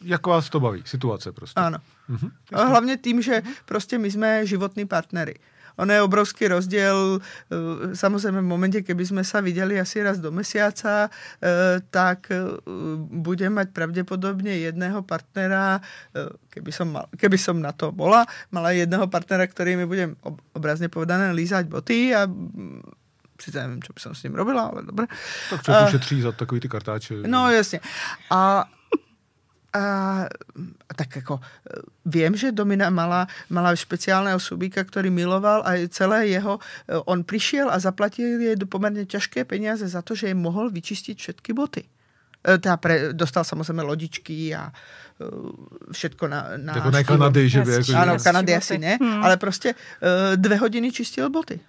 Jak vás to baví? Situace prostě. Ano. Mhm. A hlavně tím, že prostě my jsme životní partnery. Ono je obrovský rozdíl, eh, samozřejmě v momentě, keby jsme se viděli asi raz do mesiaca, eh, tak eh, budeme mať pravděpodobně jedného partnera, keby som, mal, keby som na to bola, mala jedného partnera, který mi bude ob- obrazně povedané lízať boty a sice nevím, by som s ním robila, ale dobré. Tak člověk A- ušetří za takový ty kartáče. No jasně. A, a, a tak jako eh, vím, že Domina mala, mala špeciálného subíka, který miloval a celé jeho, eh, on přišel a zaplatil je do poměrně těžké peníze za to, že jim mohl vyčistit všetky boty. Eh, Teda pre, dostal samozřejmě lodičky a eh, všetko na, na Jako ne. Kanady, že by jako... Ano, boty. asi ne, Hmm. ale prostě eh, dvě hodiny čistil boty.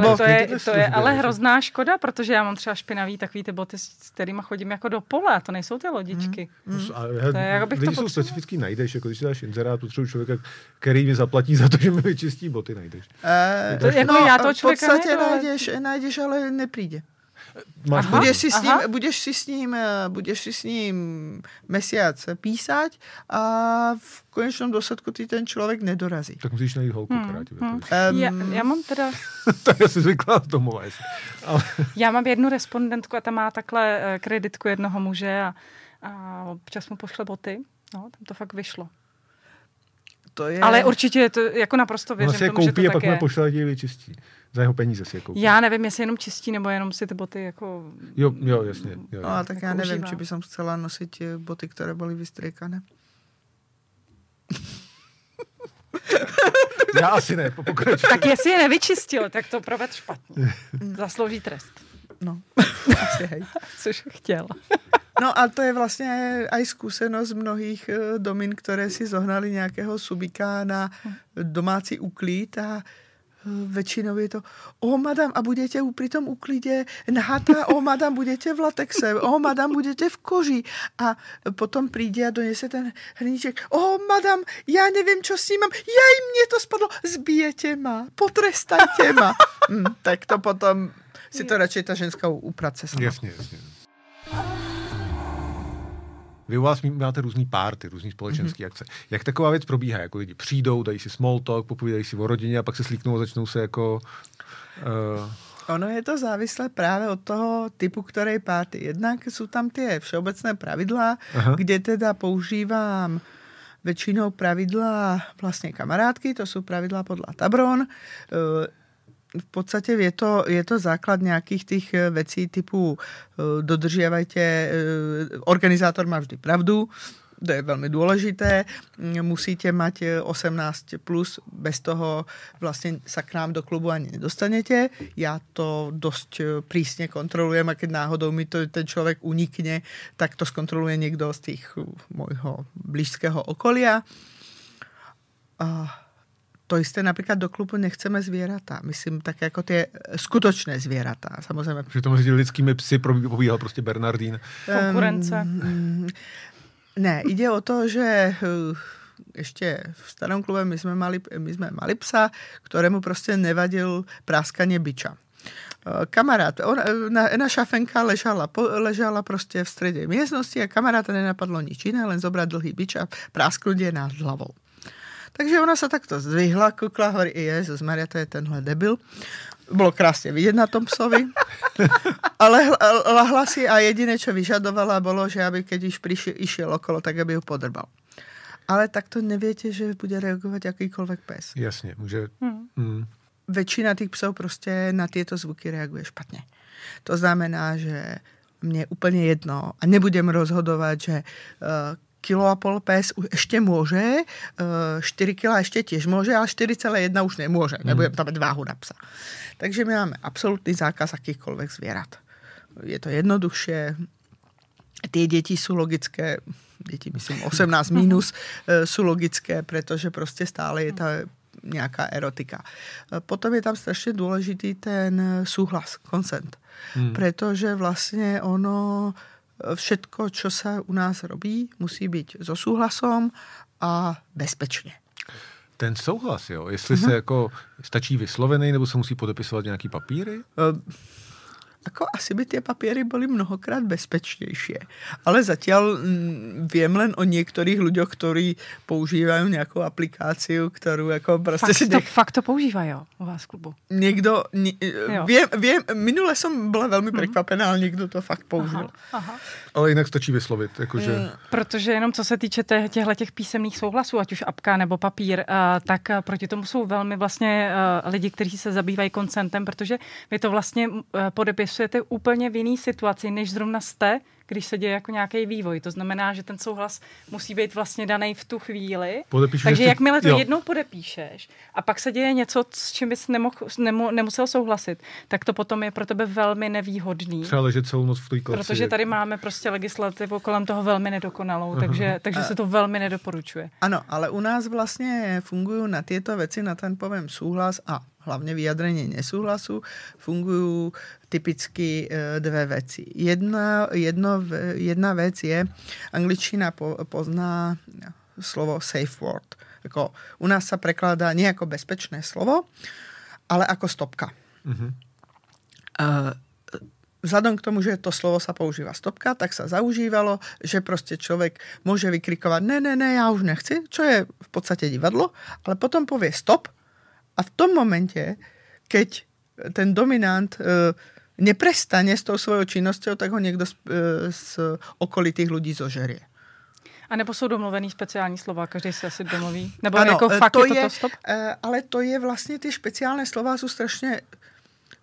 Byl- To je, to je ale hrozná škoda, protože já mám třeba špinavý takový ty boty, s kterými chodím jako do pole, a to nejsou ty lodičky. A, hele, To je, jako bych to lidi jsou potřebovala. specifický, najdeš, jako když si dáš inzerát, potřebuji člověka, který mi zaplatí za to, že mi vyčistí boty, najdeš. Eh, To jako já toho v člověka podstatě najdu, ale- najdeš, najdeš, ale nepríde. Máš Aha. Budeš si, s ním, aha. budeš si s ním, eh, budeš si s ním mesiac písať a v konečnom dôsledku ty ten člověk nedorazí. Tak musíš najít holku, Hmm, která ti hmm. Um, Já, já mám teda, Tak já si zvykla z domova. Ale já mám jednu respondentku a ta má takhle eh, kreditku jednoho muže a, a občas mu pošle boty. No, tam to fakt vyšlo. To je... Ale určitě je to jako naprosto ona věřím si je tomu, že to koupí a pak mu je pošle ti je vyčistí. Za jeho peníze si je koupí. Já nevím, jestli jenom čistí, nebo jenom si ty boty jako... Jo, jo, jasně. Jo, jo. No, a tak Jako já nevím, užívá. či by som chcela nosiť eh, boty, které byly vystriekané. Já asi ne, po- pokračuj. Tak jestli je nevyčistil, tak to proved špatně. Zaslouží trest. No, asi hej. Což chtěl. No a to je vlastně aj skúsenosť mnohých eh, domin, které si zohnali nějakého subika na domácí uklid a eh, väčšinou je to, o madam, a budete pri tom uklide nahata, o madam, budete v latexe, o madam, budete v koži. A potom príde a donese ten hrníček, o madam, já nevím, čo s ním mám, jaj, mně to spadlo, zbijete ma, potrestajte ma. Hm, tak to potom si to radšej ta ženská uprace sama. Jasně, jasně. Vy u vás máte různý párty, různý společenské mm-hmm. akce. Jak taková věc probíhá? Jako lidi přijdou, dají si small talk, popovídají si o rodině a pak se slíknou a začnou se jako... Uh, Ono je to závislé právě od toho typu, který párty. Jednak jsou tam ty všeobecné pravidla, Aha. kde teda používám většinou pravidla vlastně kamarádky, to jsou pravidla podle Tabron. V podstatě je to, je to základ nějakých těch eh, věcí typu eh, dodržiavajte, eh, organizátor má vždy pravdu, to je velmi důležité. Mm, Musíte mať eh, 18 plus, bez toho vlastně sa k nám do klubu ani nedostanete. Já to dost prísně kontrolujem a keď náhodou mi to ten člověk unikne, tak to zkontroluje někdo z těch mojho blízkého okolia. A to isté například do klubu nechceme zvěrata. Myslím tak jako ty skutočné zvěrata. Samozřejmě že to mezi lidskými psy pobíhal prostě Bernardín. Konkurence. Um, ne, jde o to, že uh, ještě v starom klube my jsme mali, my jsme mali psa, ktorému prostě nevadil práskaně byča. Uh, Kamarád, on, na, naša fenka ležala, po, ležala prostě v středě místnosti a kamaráta nenapadlo nič jiné, len zobrať dlhý byč a prásknúť je nad hlavou. Takže ona se takto zdvihla, kukla, hovorí, Jezus Maria, to je tenhle debil. Bylo krásně vidět na tom psovi. Ale lahla si a jediné, co vyžadovala, bylo, že aby keď již prišiel, išiel okolo, tak aby ho podrbal. Ale tak to nevíte, že bude reagovat jakýkoliv pes. Jasně, může... Hmm. Hmm. Většina těch psů prostě na tyto zvuky reaguje špatně. To znamená, že mě úplně jedno a nebudem rozhodovat, že uh, kilo a pol pes ještě může, 4 eh, kila ještě těž může, ale 4,1 už nemůže. Hmm. Nebudem tam váhu na psa. Takže my máme absolutní zákaz jakýchkoliv zvěrat. Je to jednoduše, ty děti jsou logické, děti myslím 18 minus, eh, jsou logické, protože prostě stále je ta nějaká erotika. Eh, potom je tam strašně důležitý ten souhlas, consent. Hmm. Protože vlastně ono všetko, čo sa u nás robí, musí být so súhlasom a bezpečně. Ten souhlas, jo? Jestli mm-hmm. se jako stačí vyslovený, nebo se musí podepisovat nějaký papíry? Uh, ako asi by tie papiery boli mnohokrát bezpečnejšie. Ale zatiaľ mm, viem len o niektorých ľuďoch, ktorí používajú nejakú aplikáciu, ktorú ako proste fakt si... To, nech... Fakt to používajú u vás v klubu? Niekto... Nie, viem, viem, minule som bola veľmi mm. prekvapená, ale niekto to fakt použil. Aha, aha. Ale jinak stačí vyslovit. Jakože... Mm. Protože jenom co se týče těchto těch písemných souhlasů, ať už apka nebo papír, uh, tak uh, proti tomu jsou velmi vlastně uh, lidi, kteří se zabývají koncentem, protože vy to vlastně uh, podepisujete úplně v jiný situaci, než zrovna jste, když se děje jako nějaký vývoj. To znamená, že ten souhlas musí být vlastně daný v tu chvíli. Podepíšu, Takže jsi... jakmile to jo. jednou podepíšeš a pak se děje něco, s čím bys nemohl, nemu, nemusel souhlasit, tak to potom je pro tebe velmi nevýhodný. Třeba ležet celou noc v té Protože tady máme prostě legislativu kolem toho velmi nedokonalou, takže, takže se to velmi nedoporučuje. Ano, ale u nás vlastně fungují na tyto věci, na ten povím souhlas a hlavně vyjadrení nesouhlasu, fungují typicky e, dvě věci. Jedna, jedno, jedna věc je, angličtina pozná slovo safe word. Jako, u nás se prekládá nie jako bezpečné slovo, ale jako stopka. Mm-hmm. Vzhledem k tomu, že to slovo sa používá stopka, tak sa zaužívalo, že prostě člověk může vykrikovat ne, ne, ne, já už nechci, čo je v podstatě divadlo, ale potom povie stop a v tom momente, keď ten dominant uh, neprestane s tou svojou činnosťou, tak ho někdo z, uh, z okolitých lidí zožerie. A nebo jsou domluvený speciální slova, každý se asi domluví? Nebo ano, jako fakt to je, to stop? Ale to je vlastně, ty speciální slova jsou strašně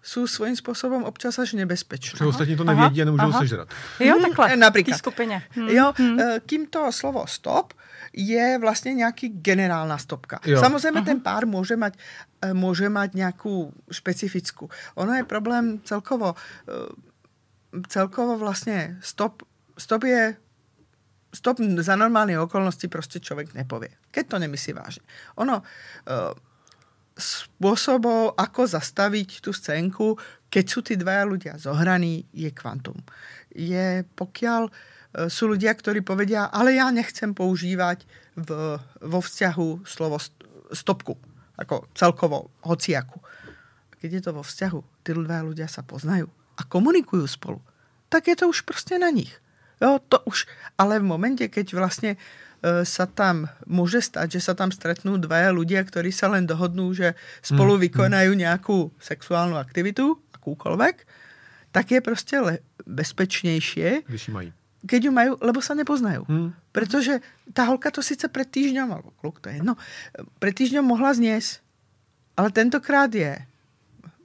jsou svým způsobem občas až nebezpečné. Protože ostatní to nevědí a nemůžou sežrat. Jo, takhle. Hmm, například. skupině. Hmm. Jo, hmm. kým to slovo stop je vlastně nějaký generálna stopka. Jo. Samozřejmě Aha. ten pár může mať, eh, může mať nějakou specifickou. Ono je problém celkovo, eh, celkovo vlastně stop, stop je stop za normální okolnosti prostě člověk nepově. Keď to nemyslí vážně. Ono, uh, spôsobov, ako zastaviť tú scénku, keď sú tí dvaja ľudia zohraní, je kvantum. Je, pokiaľ e, sú ľudia, ktorí povedia, ale ja nechcem používať v, vo vzťahu slovo stopku, ako celkovo, hociaku. Keď je to vo vzťahu, tí dva ľudia sa poznajú a komunikujú spolu, tak je to už prostě na nich. Jo, to už, ale v momente, keď vlastně E, sa tam môže stať, že sa tam stretnú dvaja ľudia, ktorí sa len dohodnú, že spolu mm, vykonajú nejakú sexuálnu aktivitu, akúkoľvek, tak je prostě bezpečnější. Když ji mají. Keď ju majú, lebo sa nepoznajú. Hmm. Protože ta holka to sice před týždňom, alebo kluk, to je jedno, před týždňom mohla zniesť, ale tentokrát je,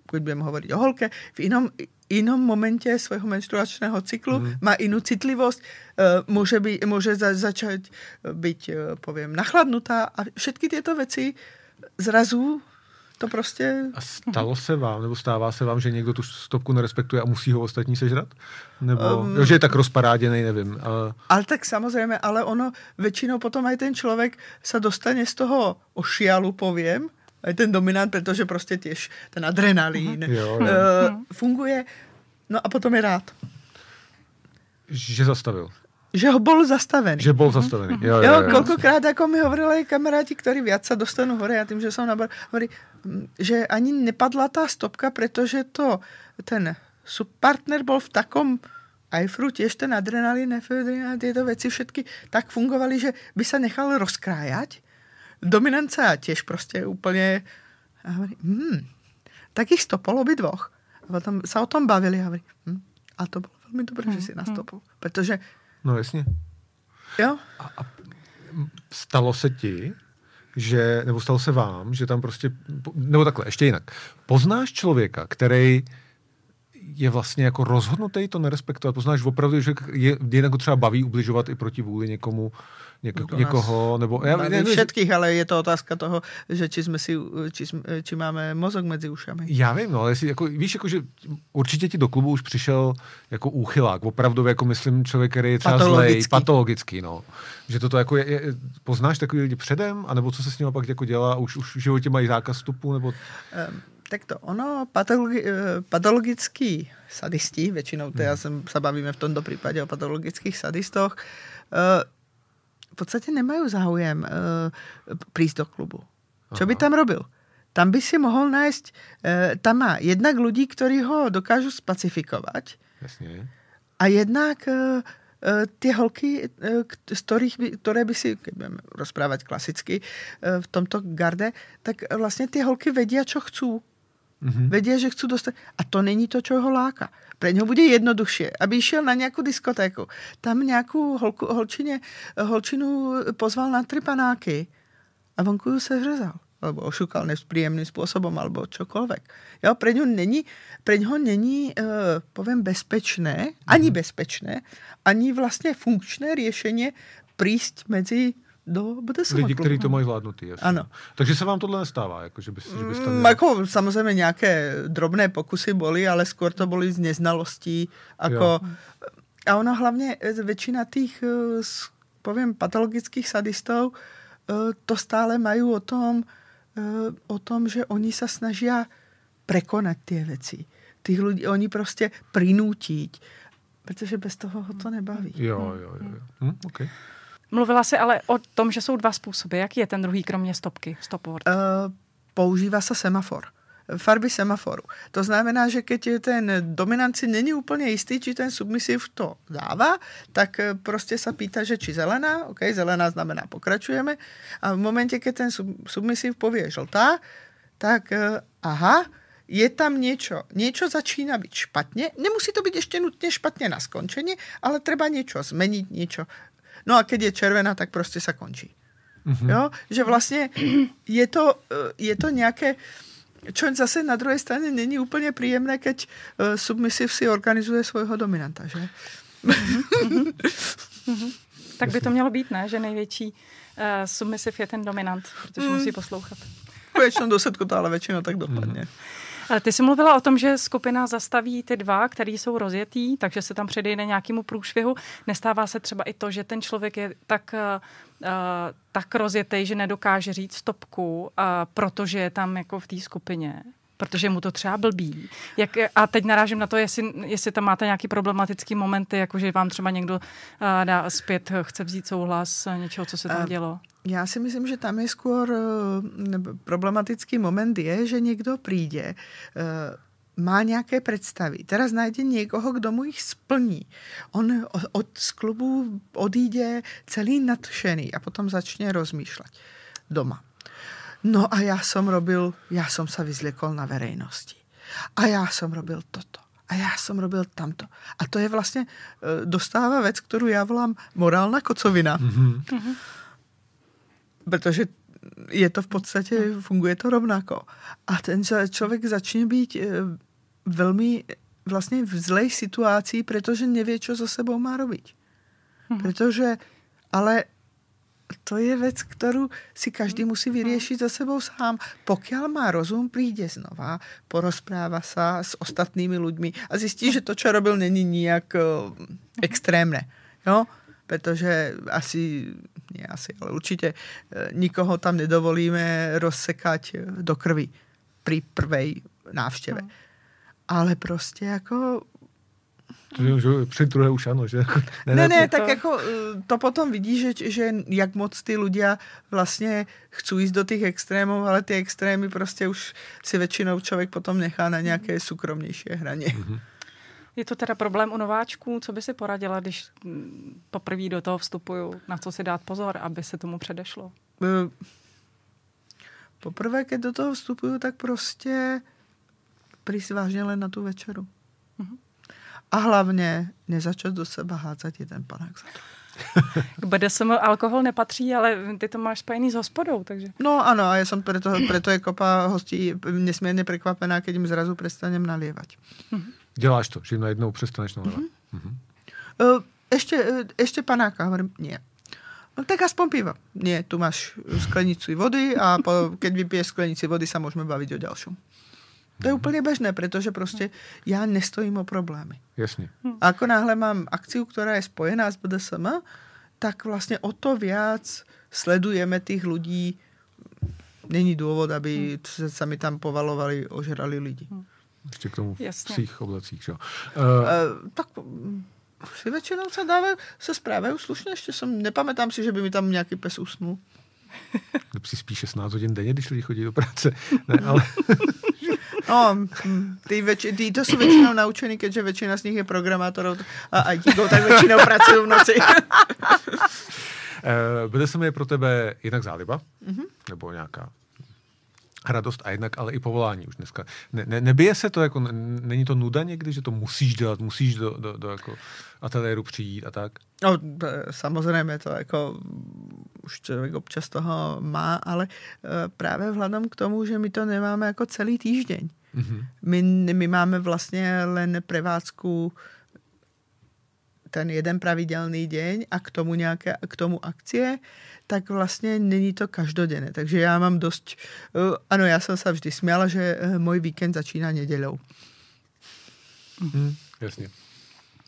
keď budeme hovoriť o holke, v inom, inom momente svého menstruačného cyklu, mm. má inú citlivosť, uh, môže, by, môže za, začať byť, uh, poviem, nachladnutá a všetky tieto veci zrazu to prostě... A stalo se vám, nebo stává se vám, že někdo tu stopku nerespektuje a musí ho ostatní sežrat? Nebo um, že je tak rozparáděný, nevím. Ale... ale tak samozřejmě, ale ono většinou potom aj ten člověk se dostane z toho ošialu, povím, aj ten dominant, protože prostě těž ten adrenalín uh-huh. jo, jo. Uh, funguje. No a potom je rád. Že zastavil. Že ho bol zastavený. Že bol zastavený. Jo, jo, jo, jo, kolikrát jako mi hovorili kamaráti, ktorí viac sa dostanú hore a tým, že som nabar, hovorí, že ani nepadla tá stopka, protože to, ten subpartner bol v takom ajfru, tiež ten adrenalin, efedrin a tieto veci všetky tak fungovali, že by sa nechal rozkrájať dominance tiež prostě úplně a hovorí, hmm, tak ich stopol obidvoch. A potom sa o tom bavili a hovorí, hm, a to bylo velmi dobré, že si nastopil. Protože, No jasně. jo, Stalo se ti, že, nebo stalo se vám, že tam prostě, nebo takhle, ještě jinak. Poznáš člověka, který je vlastně jako rozhodnutý to nerespektovat. Poznáš opravdu, že je, jinak ho třeba baví ubližovat i proti vůli někomu, něko, To někoho, nebo... Já, ne, ne, všetkých, ale je to otázka toho, že či, jsme si, či, či máme mozog mezi ušami. Já vím, no, ale jestli, jako, víš, jako, že určitě ti do klubu už přišel jako úchylák, opravdu, jako myslím, člověk, který je třeba zlej, Patologický. patologický, no. Že toto jako je, je, poznáš takový lidi předem, anebo co se s ním pak jako dělá, už, už v životě mají zákaz vstupu, nebo... Ehm, tak to ono, patologi, eh, patologickí sadisti, většinou to já jsem, se bavíme v tomto případě o patologických sadistoch, eh, v podstatě nemají záujem eh, prísť do klubu. Čo by tam robil? Tam by si mohl nájsť, eh, tam má jednak ľudí, ktorí ho dokážu spacifikovať Jasně. a jednak ty holky, z ktorých by, ktoré by si, budeme rozprávať klasicky v tomto garde, tak vlastně ty holky vedia, čo chcú. Mhm. Vedia, že chcú dostať. A to není to, čo ho láka. Pre něho bude jednoduššie, aby šel na nějakou diskotéku. Tam nějakou holku, holčině, holčinu pozval na tri panáky a vonku ju seřezal. Alebo ošukal nepříjemným způsobem, alebo čokoľvek. Jo, pre něho není, pre něho není uh, povím, bezpečné, ani bezpečné, ani vlastně funkčné řešení prísť mezi do BDSM Lidi, kteří to mají zvládnutý, jasně. Ano. Takže se vám tohle nestává, jako, že, bys, že bys tam... Mm, měl- jako samozřejmě nějaké drobné pokusy boli, ale skôr to boli z neznalostí. Ako, a ono hlavně eh, většina těch, eh, povím, patologických sadistů eh, to stále mají o tom, o tom, že oni se snaží prekonat ty věci. Těch lidí, oni prostě prinutit, protože bez toho ho to nebaví. Jo, jo, jo. jo. Hm, okay. Mluvila jsi ale o tom, že jsou dva způsoby. Jaký je ten druhý, kromě stopky, stopboard? Eh, používá se semafor. Farby semaforu. To znamená, že keď ten dominant si není úplně jistý, či ten submisiv to dává, tak eh, prostě se pýta, že či zelená, ok, zelená znamená pokračujeme, a v momentě, keď ten sub, submisiv povie žltá, tak eh, aha, je tam niečo, niečo začína byť špatne, nemusí to byť ešte nutne špatne na skončenie, ale treba niečo zmeniť, niečo. No a keď je červená, tak prostě se končí. Mm-hmm. Jo? Že vlastně je to, eh, je to nějaké, čo zase na druhé straně není úplně příjemné, keď uh, submisiv si organizuje svojho dominanta, že? Tak by to mělo být, ne? Že největší uh, submisiv je ten dominant, protože musí poslouchat. V většinou důsledku to ale většinou tak dopadne. Mm-hmm. Ale ty jsi mluvila o tom, že skupina zastaví ty dva, který jsou rozjetý, takže se tam předejde nějakému průšvihu. Nestává se třeba i to, že ten člověk je tak, uh, tak rozjetý, že nedokáže říct stopku, uh, protože je tam jako v té skupině protože mu to třeba blbí. Jak, a teď narážím na to, jestli, jestli tam máte nějaký problematický momenty, jako že vám třeba někdo uh, dá zpět, chce vzít souhlas něčeho, co se tam dělo. Já si myslím, že tam je skôr eh, problematický moment je, že někdo přijde, eh, má nějaké představy. Teraz najde někoho, kdo mu jich splní. On od, z klubu odíde celý nadšený a potom začne rozmýšlet doma. No a já jsem robil, já jsem se vyzliekol na verejnosti. A já jsem robil toto. A já jsem robil tamto. A to je vlastně, eh, dostává věc, kterou já volám morálna kocovina. Mm-hmm. Protože je to v podstatě, funguje to rovnako. A ten člověk začne být eh, velmi vlastně v zlej situaci, protože neví, co za sebou má robiť. Protože, ale to je věc, kterou si každý musí vyřešit za sebou sám. Pokud má rozum, přijde znova, porozpráva se s ostatnými lidmi a zjistí, že to, co robil, není nijak eh, extrémné. Jo? Protože asi, ne asi, ale určitě eh, nikoho tam nedovolíme rozsekať eh, do krvi při prvej návštěve. Ale prostě jako při druhé už ano, že? ne, ne, to- tak jako eh, to potom vidí, že, že jak moc ty ľudia vlastně chcú ísť do těch extrémů, ale ty extrémy prostě už si většinou člověk potom nechá na nějaké soukromnější hraně. Je to teda problém u nováčků, co by si poradila, když mm, poprvé do toho vstupuju, na co si dát pozor, aby se tomu předešlo? Eh, poprvé, keď do toho vstupujú, tak prostě prísť vážne len na tú večeru. A hlavně nezačat do seba hádzať jeden panák za to. K BDSM alkohol nepatří, ale ty to máš spojený s hospodou, takže... No ano, a já jsem preto, preto je kopa hostí nesmírně překvapená, keď jim zrazu přestanem nalievať. Děláš to, že jim najednou přestaneš nalévat. Mhm. Uh, ešte, uh, ešte panáka, hovorím, nie. No tak aspoň piva. Nie, tu máš sklenici vody a po, keď vypiješ sklenici vody, sa môžeme baviť o ďalšom. To je úplně bežné, protože prostě já nestojím o problémy. Jasně. A ako náhle mám akciu, která je spojená s BDSM, tak vlastně o to viac sledujeme těch lidí. Není důvod, aby se sami tam povalovali, ožrali lidi. Ještě k tomu v Jasně. psích oblacích, že jo. Uh, Uh, tak mm, si většinou se dávají, se správají slušně, ještě jsem, nepamätám si, že by mi tam nějaký pes usnul. si spíš 16 hodin denně, když lidi chodí do práce. Ne, ale No, mm, ty, väč- ty to sú väčšinou naučení, keďže väčšina z nich je programátorov a ITíkov, tak väčšinou pracujú v noci. uh, BDSM je pro tebe jednak záliba, Mhm. mm-hmm. nebo nějaká radost a jednak ale i povolání už dneska. Ne, ne, nebije se to, jako, není to nuda někdy, že to musíš dělat, musíš do, do, do jako ateliéru přijít a tak? No, e, samozřejmě to jako už člověk občas toho má, ale e, právě vzhledem k tomu, že my to nemáme jako celý týždeň. Mm-hmm. My, my máme vlastně len prevádzku ten jeden pravidelný deň a k tomu nějaké, k tomu akcie, tak vlastně není to každodenné. Takže já mám dost, uh, ano, já jsem se vždy směla, že uh, můj víkend začíná nedělou. Mm, jasně.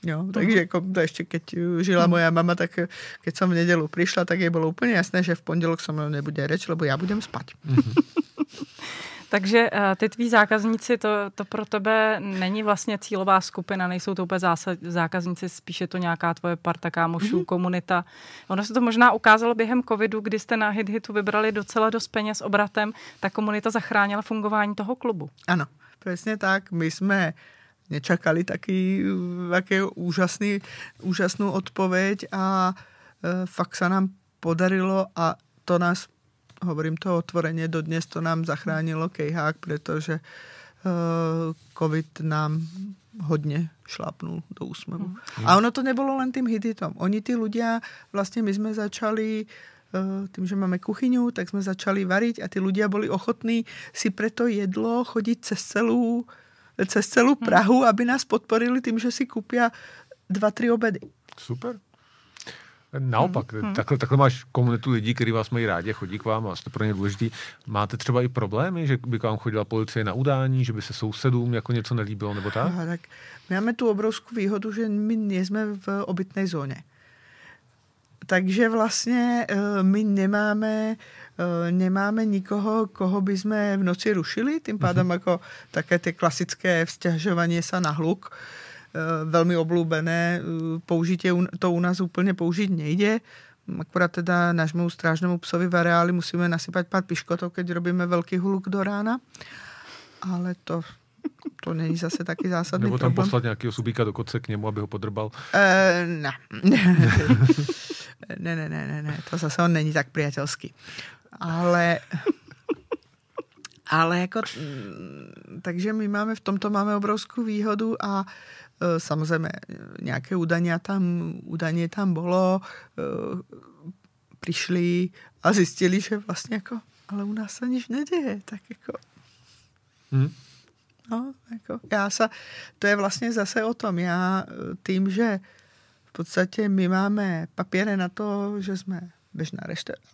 Jo, takže jako to ještě keď uh, žila moja mama, tak keď som v nedělu přišla, tak je bylo úplně jasné, že v pondělok se mnou nebude reč, lebo já budem spať. Takže uh, ty tví zákazníci, to, to pro tebe není vlastně cílová skupina, nejsou to úplně zásad, zákazníci, spíše to nějaká tvoje parta kámošů, mm-hmm. komunita. Ono se to možná ukázalo během covidu, kdy jste na HitHitu vybrali docela dost peněz obratem, ta komunita zachránila fungování toho klubu. Ano, přesně tak. My jsme nečakali taký, taký úžasný, úžasnou odpověď a e, fakt se nám podarilo a to nás, hovorím to otvoreně, dodnes to nám zachránilo Kejhák, protože e, covid nám hodně šlápnul do úsmevu. Mm. A ono to nebylo len tým hititom. Oni ty ľudia, vlastně my jsme začali e, tým, že máme kuchyňu, tak jsme začali variť a ty ľudia byli ochotní si preto jedlo chodit cez celou, cez celou Prahu, aby nás podporili tím, že si kupia dva, tři obedy. Super. Naopak, hmm. takhle, takhle máš komunitu lidí, kteří vás mají rádi, chodí k vám a jste pro ně důležitý. Máte třeba i problémy, že by k vám chodila policie na udání, že by se sousedům jako něco nelíbilo, nebo tak? Aha, tak my máme tu obrovskou výhodu, že my nejsme v obytné zóně. Takže vlastně uh, my nemáme, uh, nemáme nikoho, koho by jsme v noci rušili, tím pádem uh-huh. jako také ty klasické vzťažování se na hluk, uh, velmi oblúbené, uh, použitě to u nás úplně použít nejde, akorát teda nášmu strážnému psovi v areáli musíme nasypať pár piškotov, keď robíme velký hluk do rána, ale to to není zase taky zásadný Nebo tam problém. poslat nějakého subíka do koce k němu, aby ho podrbal. Uh, ne. ne, ne, ne, ne, ne, to zase on není tak přátelský. Ale ale jako, mm, takže my máme, v tomto máme obrovskou výhodu a e, samozřejmě nějaké údaně tam, údaně tam bylo, e, přišli a zjistili, že vlastně jako, ale u nás se nic neděje, tak jako, Hmm. No, jako já se, to je vlastně zase o tom, já eh, tím, že v podstatě my máme papíry na to, že jsme běžná restaurace,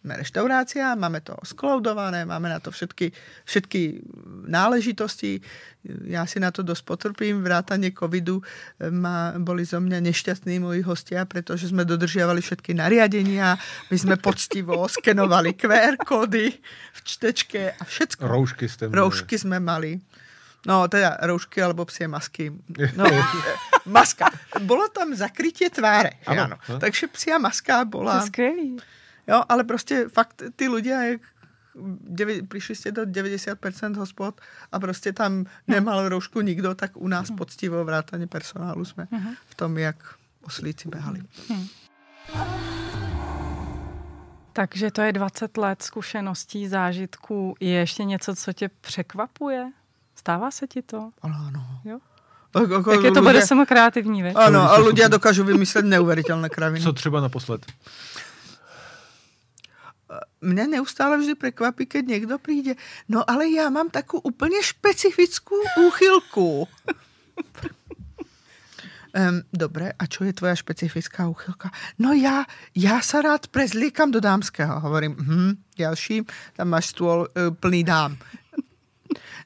jsme restaurácia, máme to skloudované, máme na to všetky, všetky náležitosti. Já si na to dost potrpím. Vrátane covidu ma, boli zo mňa nešťastní moji hostia, protože jsme dodržiavali všetky nariadenia, my jsme poctivo skenovali QR kódy v čtečke a všetko. Roušky jste měli. Roušky jsme mali. No, teda roušky alebo psie masky. No, maska. Bylo tam zakrytě tváře, že Ano, ano. no. Takže psia maska To byla... je skvělý. Jo, ale prostě fakt ty ľudia, jak devi, přišli jste do 90% hospod a prostě tam nemal roušku nikdo, tak u nás poctivo vrátaně personálu jsme v tom, jak oslíci behali. Takže to je 20 let zkušeností, zážitků. Je ještě něco, co tě překvapuje? Stává se ti to? Ano. Jo? Ako, ako Jak je to bude samo kreativní věc? Ano, a ľudia dokážu vymyslet neuvěřitelné kraviny. Co třeba naposled? Mňa neustále vždy prekvapí, keď niekto príde. No ale ja mám takú úplne špecifickú úchylku. Um, dobre, a čo je tvoja špecifická úchylka? No ja, ja sa rád prezliekam do dámskeho. Hovorím, hm, ďalší, tam máš stôl uh, plný dám.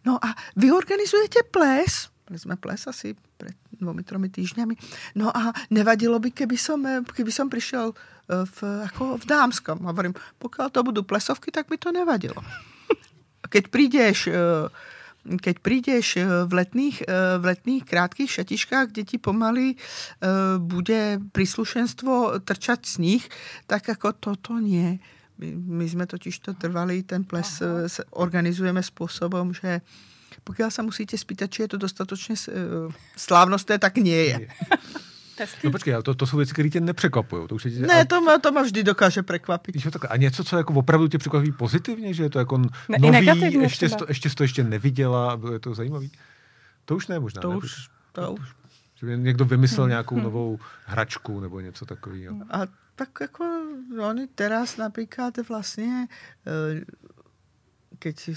No a vy organizujete ples? Mali sme ples asi pred dvomi, tromi týždňami. No a nevadilo by, keby som, eh, keby som prišiel v, ako v dámskom. Hovorím, pokiaľ to budú plesovky, tak mi to nevadilo. Keď prídeš eh, keď prídeš eh, v letných, eh, v letných krátkých šatiškách, kde ti pomaly eh, bude príslušenstvo trčať sníh, tak ako toto nie. My, my sme totiž to trvali, ten ples Aha. organizujeme spôsobom, že pokiaľ sa musíte spýtať, či je to dostatočne slávnostné, tak nie je. No počkej, ale to, to jsou věci, které tě nepřekvapují. To už je, Ne, ale, to ma, to ma vždy dokáže prekvapiť. Jo, tak, a něco, co jako opravdu tě překvapí pozitivně, že je to jako Ne, nový, negativně ještě, to, ještě to ještě neviděla a bylo je to zajímavý? To už ne možná. To ne? už, to už. Že by někdo vymyslel Hmm. nějakou novou hračku nebo něco takového. A tak ako oni teraz napríklad vlastne, eh, keď si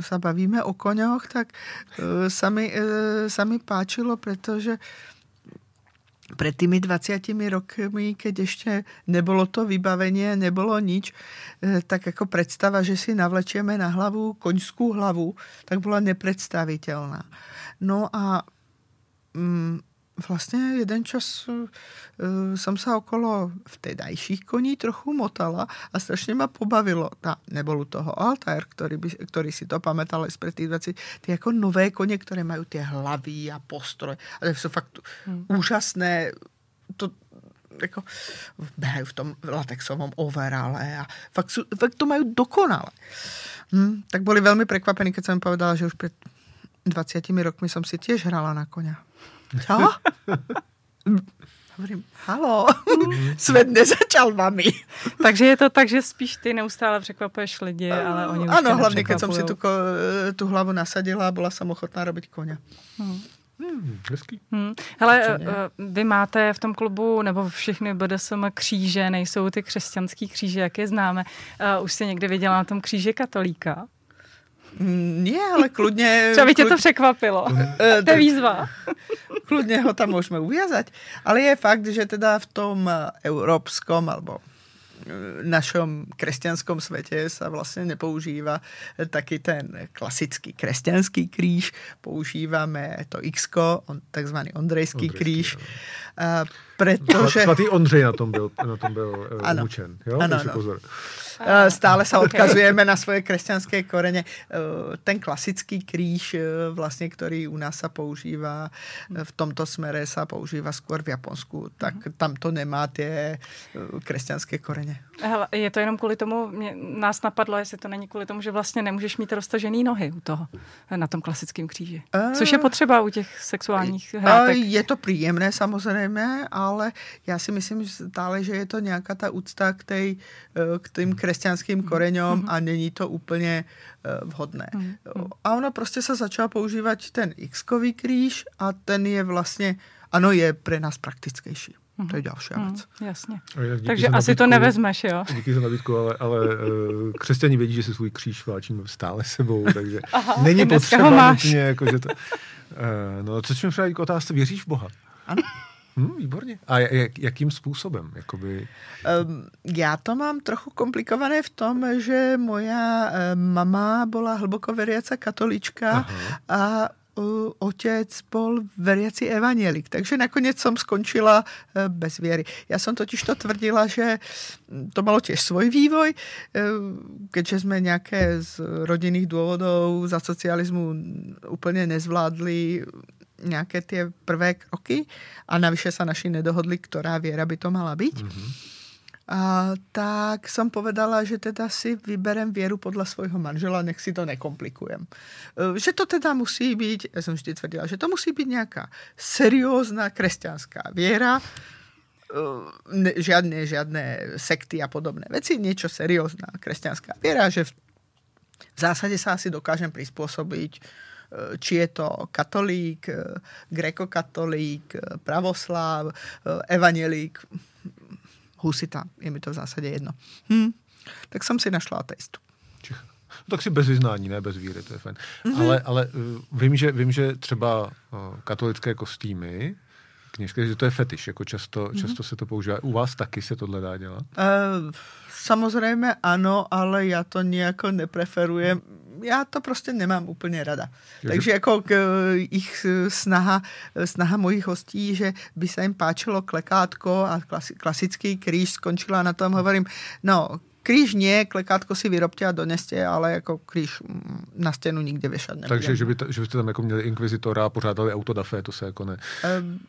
sa bavíme o koňoch, tak eh, sa mi, eh, sa mi páčilo, pretože pred tými 20 rokmi, keď ešte nebolo to vybavenie, nebolo nič, eh, tak ako predstava, že si navlečieme na hlavu koňskú hlavu, tak bola nepredstaviteľná. No a mm, vlastne jeden čas uh, som sa okolo vtedajších koní trochu motala a strašne ma pobavilo. Tá, nebol u toho Altair, ktorý, by, ktorý si to pamätal aj spred tých 20, tie ako nové kone, ktoré majú tie hlavy a postroj. Ale sú fakt hmm. úžasné. To, ako, behajú v tom latexovom overale a fakt, sú, fakt to majú dokonale. Hm, tak boli veľmi prekvapení, keď som im povedala, že už pred 20 rokmi som si tiež hrala na koňa. Čo? Hovorím, halo, svet nezačal vami. Takže je to tak, že spíš ty neustále překvapuješ lidi, ale oni už tě hlavne keď som si tu, tú hlavu nasadila a bola som ochotná robiť koňa. Hmm, hezký. Hmm. Hele, eh, eh, vy máte v tom klubu, nebo všechny BDSM kříže, nejsou ty křesťanský kříže, jak je známe. Uh, už jsi někdy viděla na tom kříže katolíka? Mm, Nie, ale kľudne... Třeba by tě to překvapilo. Eh, To je výzva. kľudne ho tam môžeme uviazať. Ale je fakt, že teda v tom eh, európskom alebo eh, našom kresťanskom svete sa vlastne nepoužíva eh, taký ten klasický kresťanský kríž. Používame to x on, takzvaný ondrejský. A pretože... Svatý Ondřej na tom byl, na tom byl Ano. umučen. Jo? Ano, Takže ano. pozor. Eh, Stále sa Ok. odkazujeme na svoje kresťanské korene. Eh, Ten klasický kríž, eh, vlastne, ktorý u nás sa používa, eh, v tomto smere sa používa skôr v Japonsku, tak tam to nemá tie eh, kresťanské korene. Hele, je to jenom kvůli tomu, mě, nás napadlo, jestli to není kvůli tomu, že vlastně nemůžeš mít roztažený nohy u toho, na tom klasickém kříži. Což je potřeba u těch sexuálních hrátek. Je to príjemné samozrejme, ale ja si myslím že stále, že je to nejaká tá úcta k, tej, k tým kresťanským koreňom a není to úplne eh, vhodné. A ono prostě sa začal používať ten x-kový kríž a ten je vlastne, ano, je pre nás praktickejší. To je Hmm, vec. jasně. Takže asi to nabídku. nevezmeš, jo? Díky za nabídku, ale, ale uh, křesťani vědí, že si svůj kříž vláčíme stále sebou, takže Aha, není potřeba máš. nutně, jako, že to... Uh, no, co mi přijel k otázce, věříš v Boha? Ano. Hm, výborně. A jak, jakým způsobem? Jakoby, já to mám trochu komplikované v tom, že moja mama bola hlboko veriaca katolička Aha. a otec bol veriaci evanielik. Takže nakonec som skončila eh, bez viery. Ja som totiž to tvrdila, že mm, to malo tiež svoj vývoj, eh, keďže sme nejaké z rodinných dôvodov za socializmu úplne nezvládli nejaké tie prvé kroky a navyše sa naši nedohodli, ktorá viera by to mala byť. Mm-hmm. A, tak som povedala, že teda si vyberem vieru podľa svojho manžela, nech si to nekomplikujem. E, Že to teda musí byť, ja som vždy tvrdila, že to musí byť nejaká seriózna kresťanská viera ne, žiadne, žiadne sekty a podobné veci, niečo seriózna kresťanská viera, že v, v zásade sa asi dokážem prispôsobiť e, či je to katolík, e, grekokatolík, e, pravoslav, evangelík, husita, je mi to v zásade jedno. Hm. Tak som si našla ateistu. No, tak si bez vyznání, ne bez víry, to je fajn. Mm-hmm. Ale, ale vím, že, vím, že třeba katolické kostýmy kněžské, že to je fetiš, jako často, mm-hmm. často se to používá. U vás taky se tohle dá dělat? Uh, samozřejmě ano, ale já to nějak nepreferujem. Já to prostě nemám úplně rada. Je, Takže jako k, ich snaha, snaha mojich hostí, že by se jim páčilo klekátko a klasický kříž skončila na tom, hovorím, no, kříž nie, klekátko si vyrobte a doneste, ale jako kříž mm, na stěnu nikde věšat nebudem. Takže, že, by to, že byste tam jako měli inkvizitora a pořádali autodafé, to se jako ne... Um,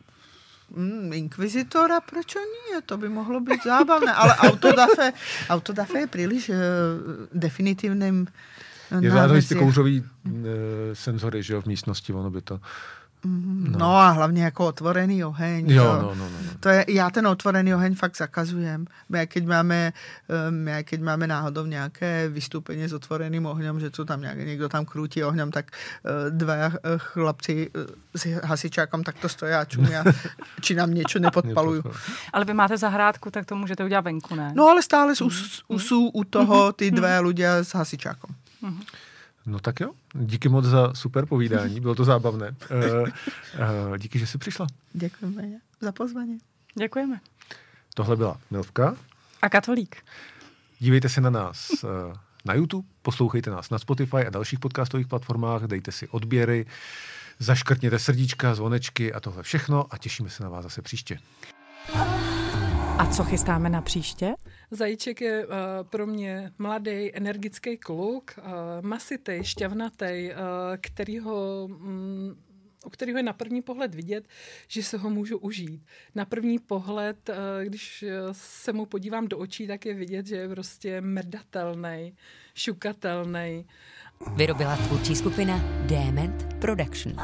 Mm, inkvizitora, proč nie? To by mohlo být zábavné. Ale autodafe, autodafe je příliš uh, definitivním Je zároveň ty kouřový uh, senzory, že jo, v místnosti, ono by to... No. no a hlavně jako otvorený oheň. Jo, to, no, no, no, no. To je, já ten otvorený oheň fakt zakazujem. My keď máme, my keď máme náhodou nějaké vystoupení s otvoreným ohněm, že co tam nějak, někdo tam krutí ohněm, tak eh, dva eh, chlapci eh, s hasičákom tak to stojí a čumí a či nám něco nepodpalují. ale vy máte zahrádku, tak to můžete udělat venku, ne? No ale stále jsou, mm. jsou u toho ty dvě lidé s hasičákom. Mm-hmm. No tak jo, díky moc za super povídání, bylo to zábavné. Uh, uh, díky, že jsi přišla. Děkujeme za pozvání. Děkujeme. Tohle byla Milvka. A Katolík. Dívejte se na nás uh, na YouTube, poslouchejte nás na Spotify a dalších podcastových platformách, dejte si odběry, zaškrtněte srdíčka, zvonečky a tohle všechno a těšíme se na vás zase příště. A co chystáme na příště? Zajíček je uh, pro mě mladý, energický kluk, uh, masitej, šťavnatý, uh, kterýho, um, u kterého je na první pohled vidět, že se ho můžu užít. Na první pohled, uh, když se mu podívám do očí, tak je vidět, že je prostě mrdatelný, šukatelný. Vyrobila tvůrčí skupina Dement Production.